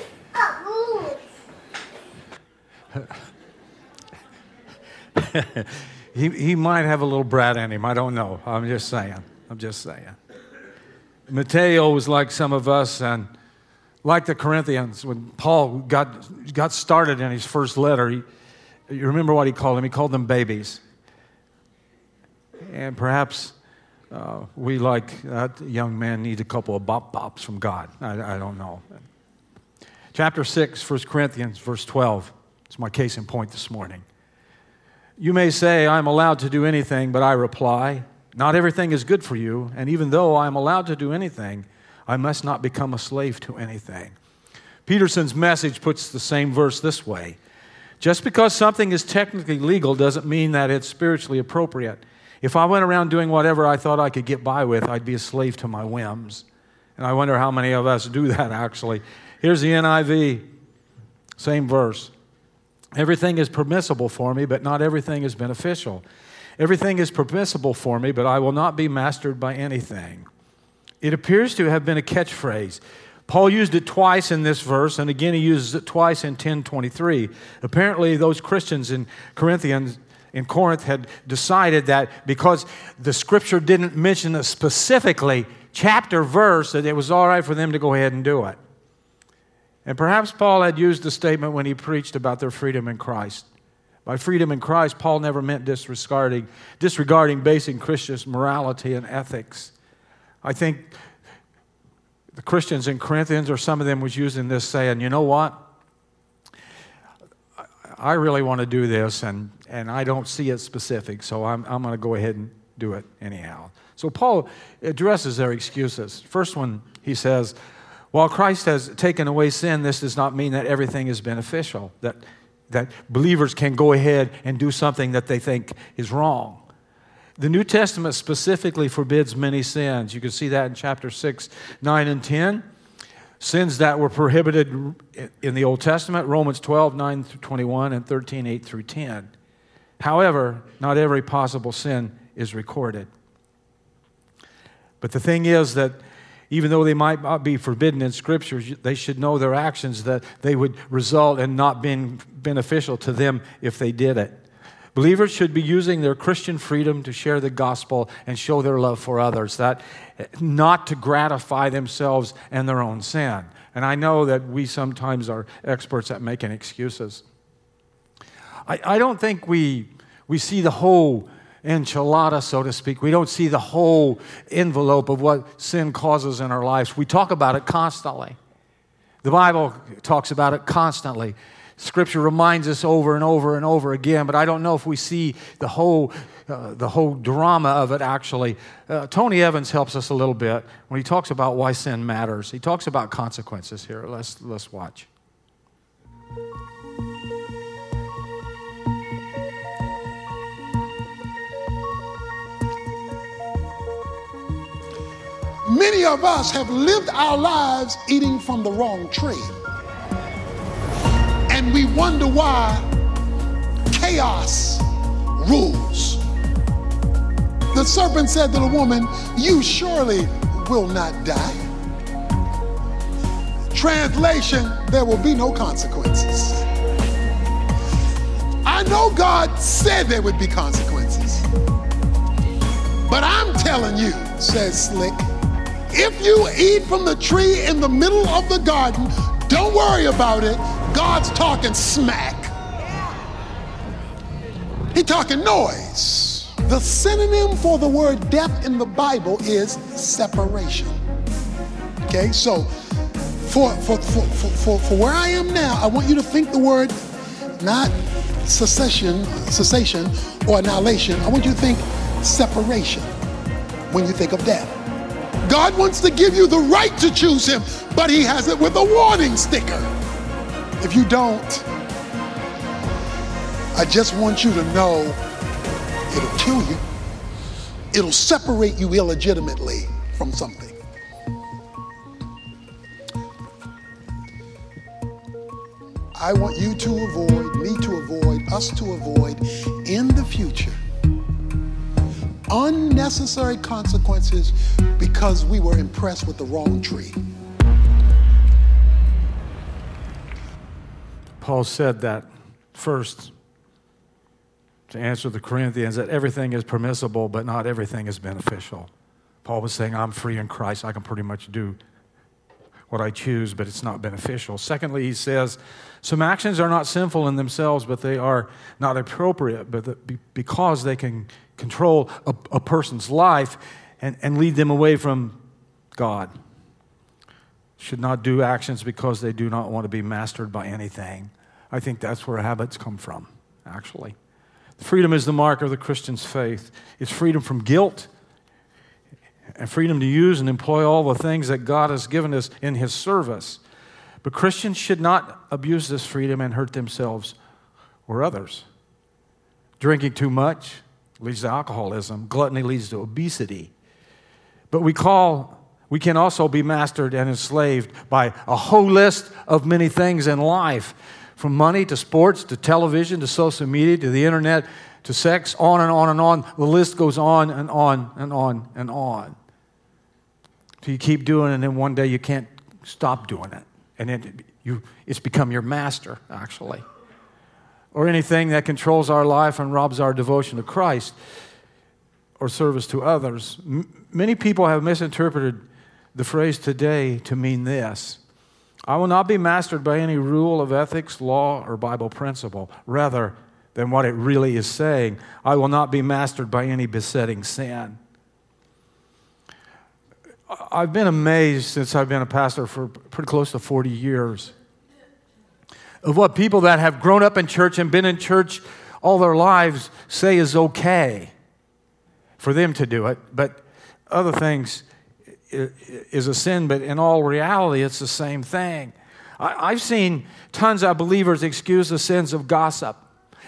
you. He, he might have a little brat in him. I don't know. I'm just saying. I'm just saying. Mateo was like some of us, and like the Corinthians, when Paul got, got started in his first letter, he, you remember what he called them? He called them babies. And perhaps uh, we, like that young man, need a couple of bop bops from God. I, I don't know. Chapter 6, 1 Corinthians, verse 12. It's my case in point this morning. You may say, I'm allowed to do anything, but I reply, Not everything is good for you, and even though I am allowed to do anything, I must not become a slave to anything. Peterson's message puts the same verse this way Just because something is technically legal doesn't mean that it's spiritually appropriate. If I went around doing whatever I thought I could get by with, I'd be a slave to my whims. And I wonder how many of us do that actually. Here's the NIV, same verse. Everything is permissible for me, but not everything is beneficial. Everything is permissible for me, but I will not be mastered by anything. It appears to have been a catchphrase. Paul used it twice in this verse, and again he uses it twice in 1023. Apparently, those Christians in Corinthians in Corinth had decided that because the scripture didn't mention it specifically, chapter verse, that it was all right for them to go ahead and do it. And perhaps Paul had used the statement when he preached about their freedom in Christ. By freedom in Christ, Paul never meant disregarding, disregarding basic Christian morality and ethics. I think the Christians in Corinthians, or some of them, was using this saying, you know what? I really want to do this, and, and I don't see it specific, so I'm, I'm going to go ahead and do it anyhow. So Paul addresses their excuses. First one, he says, while Christ has taken away sin, this does not mean that everything is beneficial, that, that believers can go ahead and do something that they think is wrong. The New Testament specifically forbids many sins. You can see that in chapter 6, 9, and 10. Sins that were prohibited in the Old Testament, Romans 12, 9 through 21, and 13, 8 through 10. However, not every possible sin is recorded. But the thing is that even though they might not be forbidden in scriptures, they should know their actions that they would result in not being beneficial to them if they did it. Believers should be using their Christian freedom to share the gospel and show their love for others, that not to gratify themselves and their own sin. And I know that we sometimes are experts at making excuses. I, I don't think we, we see the whole enchilada, so to speak. We don't see the whole envelope of what sin causes in our lives. We talk about it constantly. The Bible talks about it constantly. Scripture reminds us over and over and over again, but I don't know if we see the whole, uh, the whole drama of it actually. Uh, Tony Evans helps us a little bit when he talks about why sin matters. He talks about consequences here. Let's, let's watch. Many of us have lived our lives eating from the wrong tree. And we wonder why chaos rules. The serpent said to the woman, You surely will not die. Translation, there will be no consequences. I know God said there would be consequences. But I'm telling you, says Slick, if you eat from the tree in the middle of the garden, don't worry about it. God's talking smack. He talking noise. The synonym for the word death in the Bible is separation. Okay, so for, for, for, for, for, where I am now, I want you to think the word not secession, cessation or annihilation. I want you to think separation when you think of death. God wants to give you the right to choose him, but he has it with a warning sticker. If you don't, I just want you to know it'll kill you. It'll separate you illegitimately from something. I want you to avoid, me to avoid, us to avoid in the future unnecessary consequences because we were impressed with the wrong tree. Paul said that first to answer the Corinthians that everything is permissible, but not everything is beneficial. Paul was saying, I'm free in Christ. I can pretty much do what I choose, but it's not beneficial. Secondly, he says, some actions are not sinful in themselves, but they are not appropriate, but because they can control a, a person's life and, and lead them away from God. Should not do actions because they do not want to be mastered by anything. I think that's where habits come from, actually. Freedom is the mark of the Christian's faith. It's freedom from guilt and freedom to use and employ all the things that God has given us in His service. But Christians should not abuse this freedom and hurt themselves or others. Drinking too much leads to alcoholism, gluttony leads to obesity. But we call, we can also be mastered and enslaved by a whole list of many things in life from money to sports to television to social media to the internet to sex, on and on and on. The list goes on and on and on and on. So you keep doing it, and then one day you can't stop doing it. And then you, it's become your master, actually. Or anything that controls our life and robs our devotion to Christ or service to others. M- many people have misinterpreted the phrase today to mean this I will not be mastered by any rule of ethics, law, or Bible principle. Rather, than what it really is saying. I will not be mastered by any besetting sin. I've been amazed since I've been a pastor for pretty close to 40 years of what people that have grown up in church and been in church all their lives say is okay for them to do it, but other things is a sin, but in all reality, it's the same thing. I've seen tons of believers excuse the sins of gossip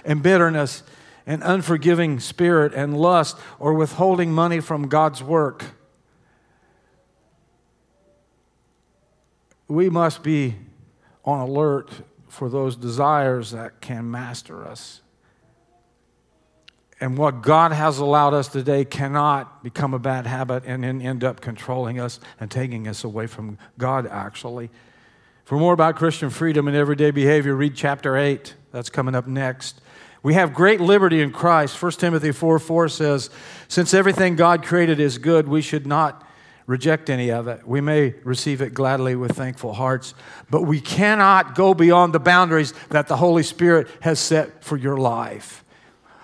and bitterness and unforgiving spirit and lust or withholding money from God's work. We must be on alert for those desires that can master us. And what God has allowed us today cannot become a bad habit and then end up controlling us and taking us away from God, actually. For more about Christian freedom and everyday behavior, read chapter 8. That's coming up next. We have great liberty in Christ. 1 Timothy 4 4 says, Since everything God created is good, we should not reject any of it. We may receive it gladly with thankful hearts, but we cannot go beyond the boundaries that the Holy Spirit has set for your life.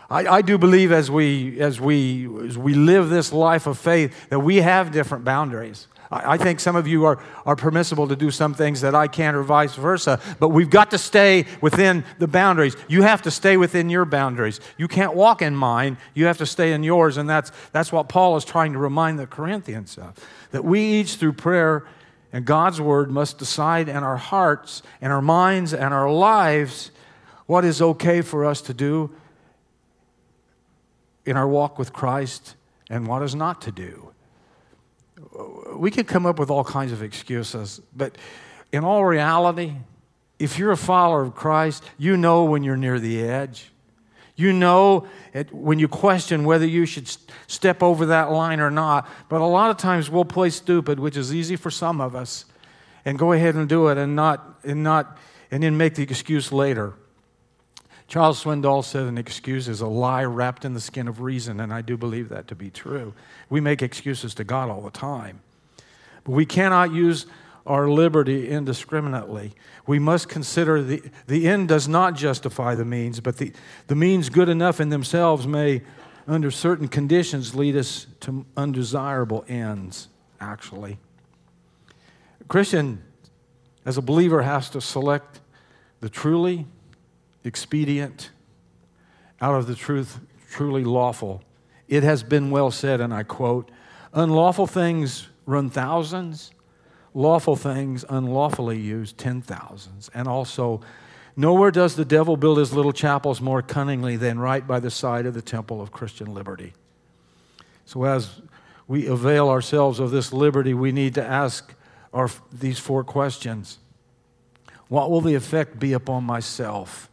I, I do believe as we, as, we, as we live this life of faith that we have different boundaries. I think some of you are, are permissible to do some things that I can't, or vice versa, but we've got to stay within the boundaries. You have to stay within your boundaries. You can't walk in mine, you have to stay in yours, and that's, that's what Paul is trying to remind the Corinthians of. That we each, through prayer and God's word, must decide in our hearts and our minds and our lives what is okay for us to do in our walk with Christ and what is not to do we could come up with all kinds of excuses, but in all reality, if you're a follower of Christ, you know when you're near the edge. You know it, when you question whether you should step over that line or not. But a lot of times we'll play stupid, which is easy for some of us, and go ahead and do it and not, and not, and then make the excuse later. Charles Swindoll said an excuse is a lie wrapped in the skin of reason, and I do believe that to be true. We make excuses to God all the time. But we cannot use our liberty indiscriminately. We must consider the, the end does not justify the means, but the, the means good enough in themselves may, under certain conditions, lead us to undesirable ends, actually. A Christian, as a believer, has to select the truly expedient out of the truth, truly lawful. It has been well said, and I quote, unlawful things run thousands, lawful things unlawfully use ten thousands. And also, Nowhere does the devil build his little chapels more cunningly than right by the side of the temple of Christian liberty. So, as we avail ourselves of this liberty, we need to ask our, these four questions What will the effect be upon myself?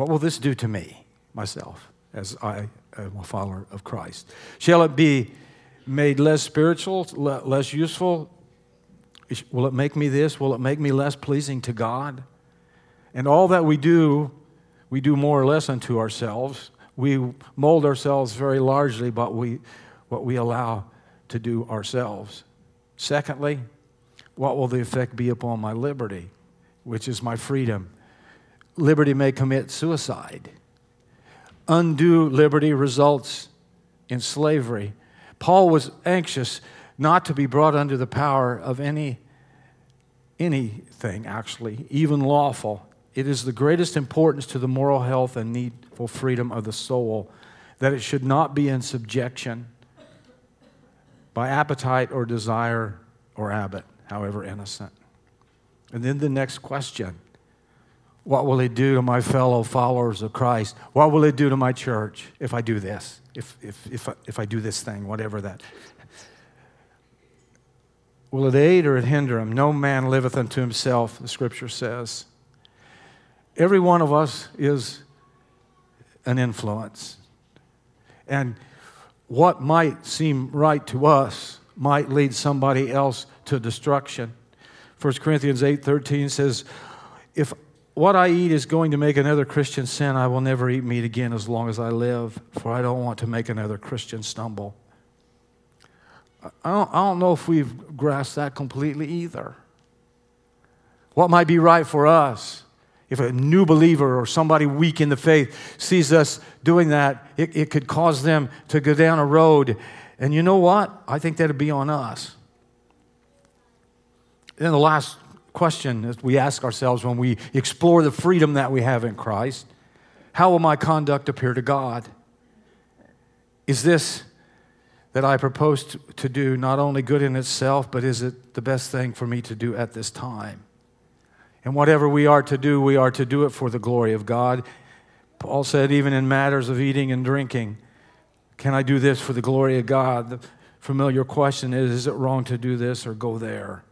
What will this do to me, myself, as I am a follower of Christ? Shall it be made less spiritual, less useful? Will it make me this? Will it make me less pleasing to God? And all that we do, we do more or less unto ourselves. We mold ourselves very largely by we, what we allow to do ourselves. Secondly, what will the effect be upon my liberty, which is my freedom? Liberty may commit suicide. Undue liberty results in slavery. Paul was anxious not to be brought under the power of any anything actually, even lawful. It is the greatest importance to the moral health and needful freedom of the soul that it should not be in subjection by appetite or desire or habit, however innocent. And then the next question What will it do to my fellow followers of Christ? What will it do to my church if I do this? If, if, if, I, if I do this thing, whatever that. Will it aid or it hinder him? No man liveth unto himself, the scripture says. Every one of us is an influence. And what might seem right to us might lead somebody else to destruction. 1 Corinthians 8:13 says, "If what I eat is going to make another Christian sin, I will never eat meat again as long as I live, for I don't want to make another Christian stumble." I don't, I don't know if we've grasped that completely either. What might be right for us? If a new believer or somebody weak in the faith sees us doing that, it, it could cause them to go down a road. And you know what? I think that'd be on us. Then the last question that we ask ourselves when we explore the freedom that we have in Christ how will my conduct appear to God? Is this that I propose to, do not only good in itself, but is it the best thing for me to do at this time? And whatever we are to do, we are to do it for the glory of God. Paul said, even in matters of eating and drinking, can I do this for the glory of God? The familiar question is is it wrong to do this or go there?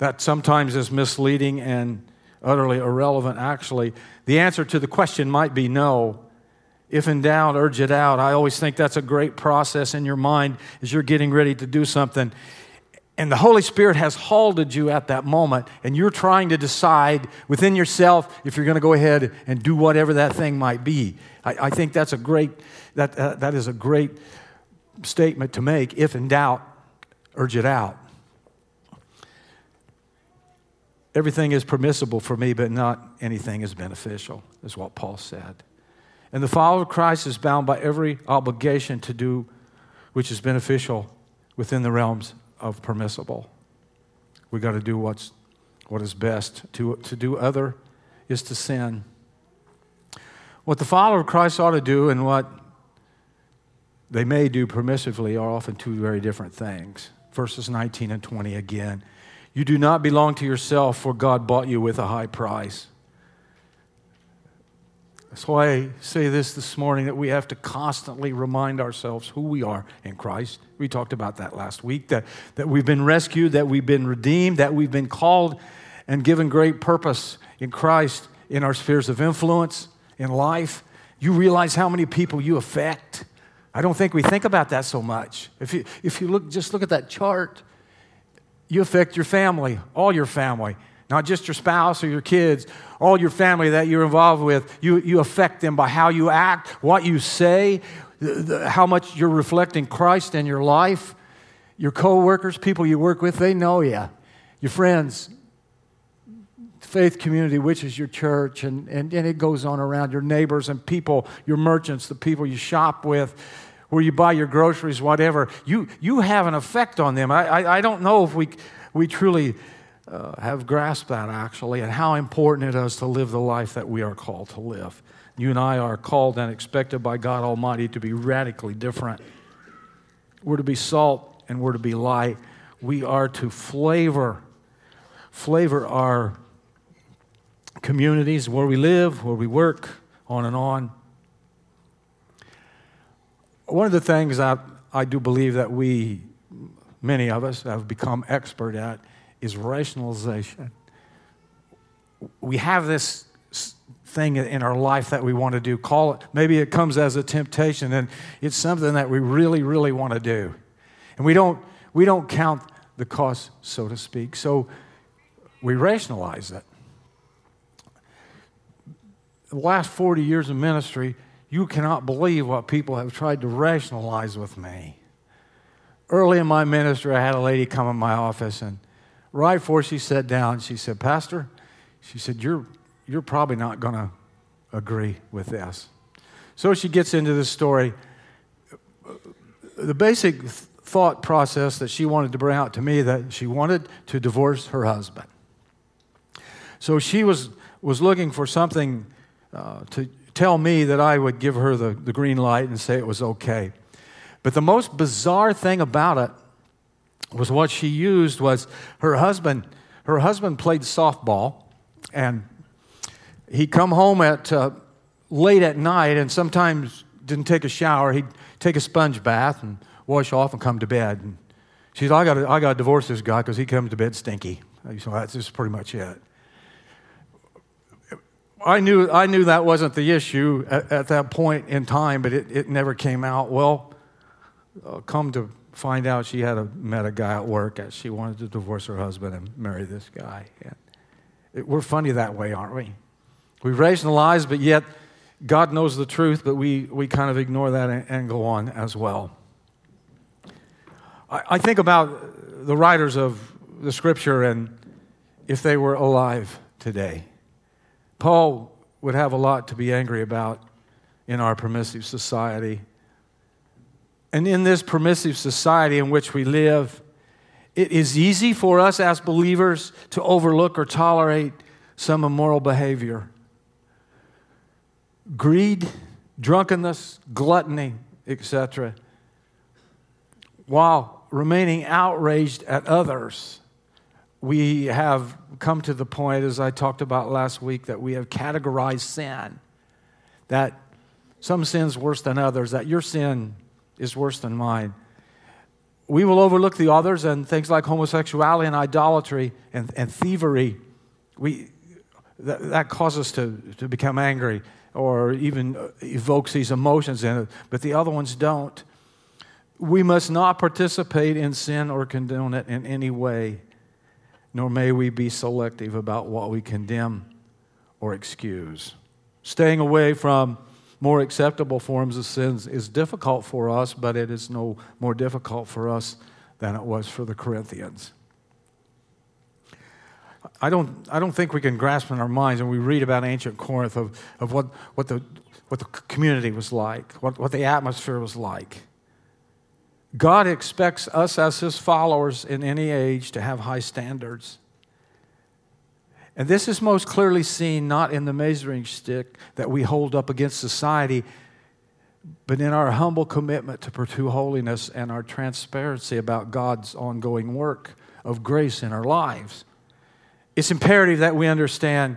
That sometimes is misleading and utterly irrelevant, actually. The answer to the question might be no. If in doubt, urge it out. I always think that's a great process in your mind as you're getting ready to do something and the Holy Spirit has halted you at that moment, and you're trying to decide within yourself if you're going to go ahead and do whatever that thing might be. I, I think that's a great, that, uh, that is a great statement to make. If in doubt, urge it out. Everything is permissible for me, but not anything is beneficial, is what Paul said. And the follower of Christ is bound by every obligation to do which is beneficial within the realms of permissible. We got to do what's what is best. To, to do other is to sin. What the follower of Christ ought to do and what they may do permissively are often two very different things. Verses 19 and 20 again. You do not belong to yourself, for God bought you with a high price. That's why I say this this morning that we have to constantly remind ourselves who we are in Christ. We talked about that last week that, that we've been rescued, that we've been redeemed, that we've been called and given great purpose in Christ in our spheres of influence in life. You realize how many people you affect. I don't think we think about that so much. If you, if you look, just look at that chart, you affect your family, all your family not just your spouse or your kids, all your family that you're involved with. You, you affect them by how you act, what you say, how much you're reflecting Christ in your life. Your coworkers, people you work with, they know you. Your friends, faith community, which is your church, and, and, and it goes on around your neighbors and people, your merchants, the people you shop with, where you buy your groceries, whatever. You, you have an effect on them. I, I, I don't know if we, we truly uh, have grasped that actually and how important it is to live the life that we are called to live. You and I are called and expected by God Almighty to be radically different. We're to be salt and we're to be light. We are to flavor, flavor our communities, where we live, where we work, on and on. One of the things I, I do believe that we, many of us, have become expert at is rationalization. We have this thing in our life that we want to do. Call it, maybe it comes as a temptation and it's something that we really, really want to do. And we don't, we don't count the cost, so to speak. So we rationalize it. The last 40 years of ministry, you cannot believe what people have tried to rationalize with me. Early in my ministry, I had a lady come in my office, and right before she sat down, she said, Pastor, she said, You're, you're probably not going to agree with this. So she gets into the story. The basic thought process that she wanted to bring out to me that she wanted to divorce her husband. So she was, was looking for something uh, to tell me that I would give her the, the green light and say it was okay. But the most bizarre thing about it was what she used was her husband. Her husband played softball, and he'd come home at uh, late at night, and sometimes didn't take a shower. He'd take a sponge bath and wash off and come to bed. And she said, "I got I got to divorce this guy because he comes to bed stinky." So that's just pretty much it. I knew, I knew that wasn't the issue at, at that point in time, but it, it never came out. Well, uh, come to find out she had a, met a guy at work that she wanted to divorce her husband and marry this guy. And it, we're funny that way, aren't we? We rationalize, but yet God knows the truth, but we, we kind of ignore that and, and go on as well. I, I think about the writers of the scripture and if they were alive today. Paul would have a lot to be angry about in our permissive society. And in this permissive society in which we live, it is easy for us as believers to overlook or tolerate some immoral behavior. Greed, drunkenness, gluttony, etc., while remaining outraged at others we have come to the point, as I talked about last week, that we have categorized sin. That some sin's worse than others, that your sin is worse than mine. We will overlook the others and things like homosexuality and idolatry and, and thievery. We, that, that causes us to, to become angry or even evokes these emotions in it, but the other ones don't. We must not participate in sin or condone it in any way nor may we be selective about what we condemn or excuse. Staying away from more acceptable forms of sins is difficult for us, but it is no more difficult for us than it was for the Corinthians. I don't, I don't think we can grasp in our minds, and we read about ancient Corinth of, of what, what, the, what the community was like, what, what the atmosphere was like. God expects us as his followers in any age to have high standards. And this is most clearly seen not in the measuring stick that we hold up against society, but in our humble commitment to pursue holiness and our transparency about God's ongoing work of grace in our lives. It's imperative that we understand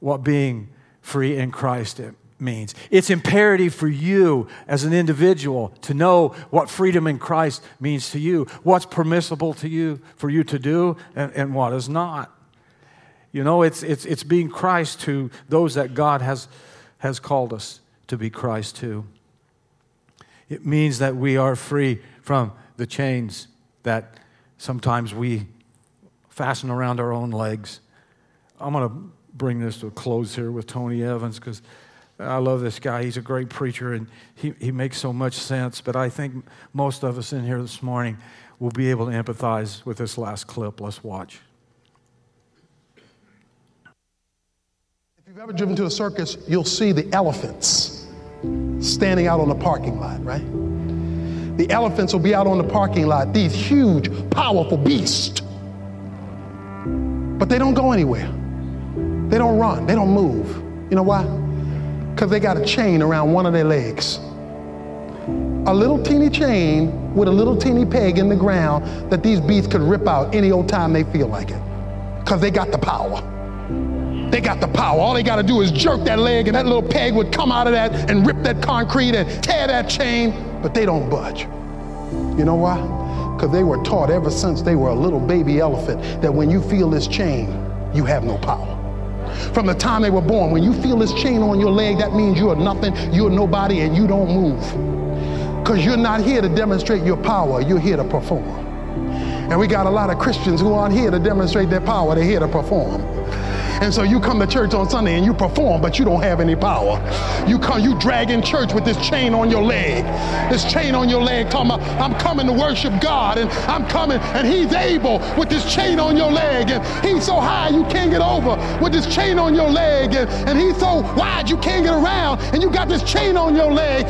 what being free in Christ means. It's imperative for you as an individual to know what freedom in Christ means to you, what's permissible to you for you to do, and, and what is not. You know, it's, it's, it's being Christ to those that God has, has called us to be Christ to. It means that we are free from the chains that sometimes we fasten around our own legs. I'm going to bring this to a close here with Tony Evans because I love this guy. He's a great preacher and he, he makes so much sense. But I think most of us in here this morning will be able to empathize with this last clip. Let's watch. If you've ever driven to a circus, you'll see the elephants standing out on the parking lot, right? The elephants will be out on the parking lot, these huge, powerful beasts. But they don't go anywhere. They don't run, they don't move. You know why? Because they got a chain around one of their legs. A little teeny chain with a little teeny peg in the ground that these beasts could rip out any old time they feel like it because they got the power. They got the power. All they got to do is jerk that leg, and that little peg would come out of that and rip that concrete and tear that chain, but they don't budge. You know why? Because they were taught ever since they were a little baby elephant that when you feel this chain, you have no power. From the time they were born, when you feel this chain on your leg, that means you are nothing, you're nobody, and you don't move. Because you're not here to demonstrate your power, you're here to perform. And we got a lot of Christians who aren't here to demonstrate their power, they're here to perform. And so you come to church on Sunday and you perform, but you don't have any power. You come, you drag in church with this chain on your leg. This chain on your leg talking about, I'm coming to worship God and I'm coming and he's able with this chain on your leg and he's so high you can't get over with this chain on your leg and, and he's so wide you can't get around and you got this chain on your leg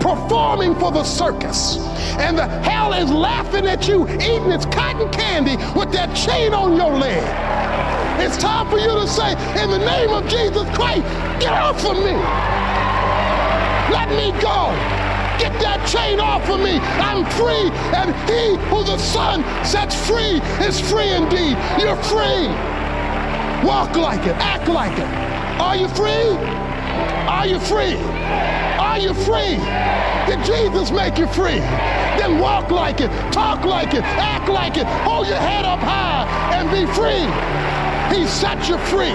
performing for the circus. And the hell is laughing at you eating its cotton candy with that chain on your leg. It's time for you to say, in the name of Jesus Christ, get off of me. Let me go. Get that chain off of me. I'm free, and he who the Son sets free is free indeed. You're free. Walk like it, act like it. Are you free? Are you free? Are you free? Did Jesus make you free? Then walk like it, talk like it, act like it, hold your head up high, and be free. He set you free.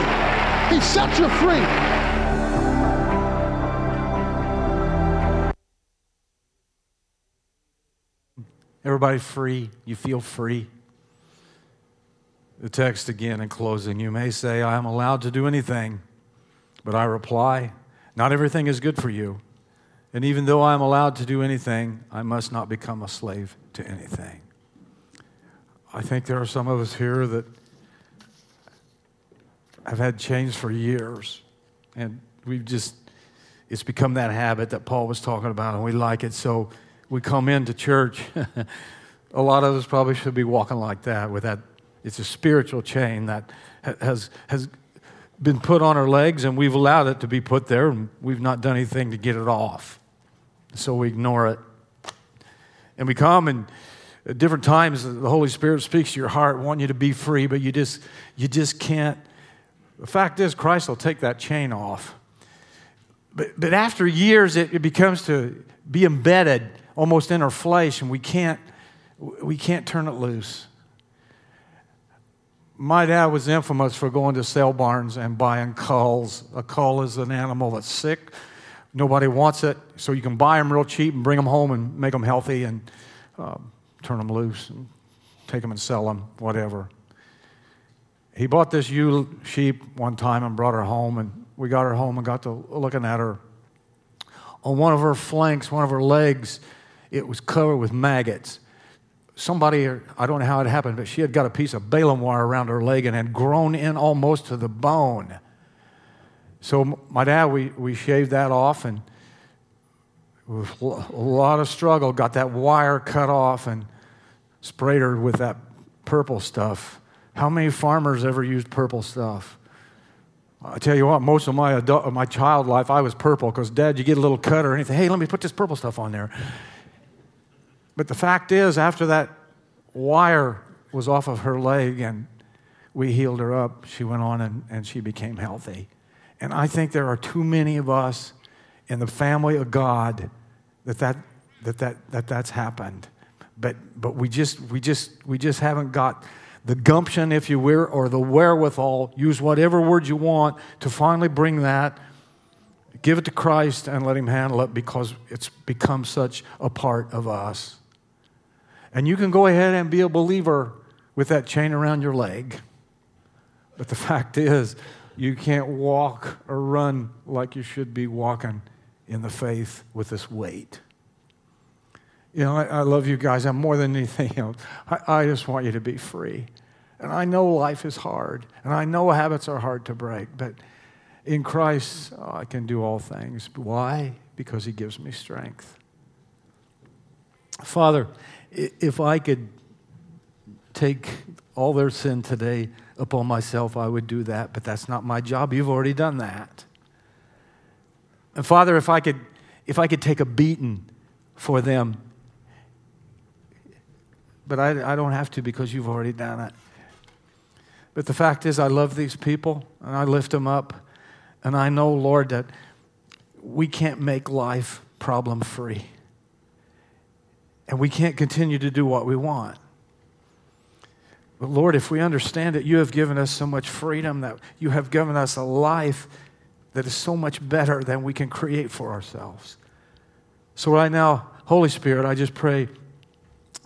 He set you free. Everybody free? You feel free? The text again in closing you may say, I am allowed to do anything, but I reply, Not everything is good for you. And even though I am allowed to do anything, I must not become a slave to anything. I think there are some of us here that have had chains for years. And we've just, it's become that habit that Paul was talking about, and we like it. So we come into church. a lot of us probably should be walking like that with that. It's a spiritual chain that has, has been put on our legs, and we've allowed it to be put there, and we've not done anything to get it off. So we ignore it. And we come and at different times the Holy Spirit speaks to your heart, wanting you to be free, but you just you just can't the fact is, Christ will take that chain off. But, but after years, it, it becomes to be embedded almost in our flesh, and we can't, we can't turn it loose. My dad was infamous for going to sale barns and buying culls. A cull is an animal that's sick. Nobody wants it, so you can buy them real cheap and bring them home and make them healthy and um, turn them loose and take them and sell them, whatever he bought this ewe sheep one time and brought her home, and we got her home and got to looking at her. On one of her flanks, one of her legs, it was covered with maggots. Somebody, I don't know how it happened, but she had got a piece of baling wire around her leg and had grown in almost to the bone. So my dad, we, we shaved that off and with a lot of struggle, got that wire cut off and sprayed her with that purple stuff. How many farmers ever used purple stuff? I tell you what, most of my adult, my child life, I was purple because, Dad, you get a little cut or anything. Hey, let me put this purple stuff on there. But the fact is, after that wire was off of her leg and we healed her up, she went on and, and she became healthy. And I think there are too many of us in the family of God that, that, that, that, that that's happened. But, but we, just, we, just, we just haven't got the gumption, if you will, or the wherewithal, use whatever word you want to finally bring that, give it to Christ, and let Him handle it because it's become such a part of us. And you can go ahead and be a believer with that chain around your leg. But the fact is, you can't walk or run like you should be walking in the faith with this weight. You know, I, I, love you guys. I'm more than anything else. I, I just want you to be free. And I know life is hard, and I know habits are hard to break, but in Christ, oh, I can do all things. Why? Because He gives me strength. Father, if I could take all their sin today upon myself, I would do that, but that's not my job. You've already done that. And Father, if I could, if I could take a beating for them, but I, I don't have to because you've already done it. But the fact is, I love these people and I lift them up. And I know, Lord, that we can't make life problem free. And we can't continue to do what we want. But Lord, if we understand that you have given us so much freedom, that you have given us a life that is so much better than we can create for ourselves. So, right now, Holy Spirit, I just pray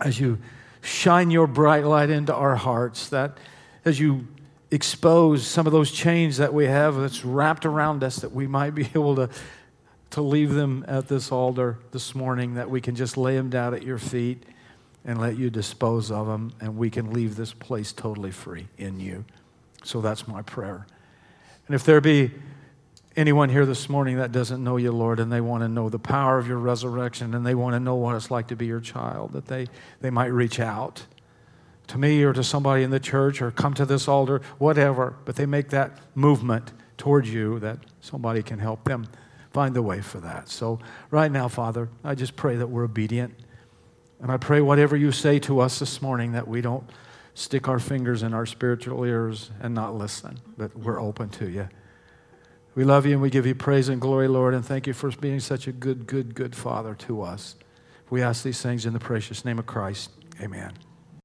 as you shine your bright light into our hearts, that as you expose some of those chains that we have that's wrapped around us, that we might be able to, to leave them at this altar this morning, that we can just lay them down at your feet and let you dispose of them, and we can leave this place totally free in you. So that's my prayer. And if there be anyone here this morning that doesn't know you, Lord, and they want to know the power of your resurrection and they want to know what it's like to be your child, that they, they might reach out to me or to somebody in the church or come to this altar, whatever, but they make that movement towards you that somebody can help them find the way for that. So, right now, Father, I just pray that we're obedient. And I pray whatever you say to us this morning that we don't stick our fingers in our spiritual ears and not listen, but we're open to you. We love you and we give you praise and glory, Lord, and thank you for being such a good, good, good Father to us. We ask these things in the precious name of Christ. Amen.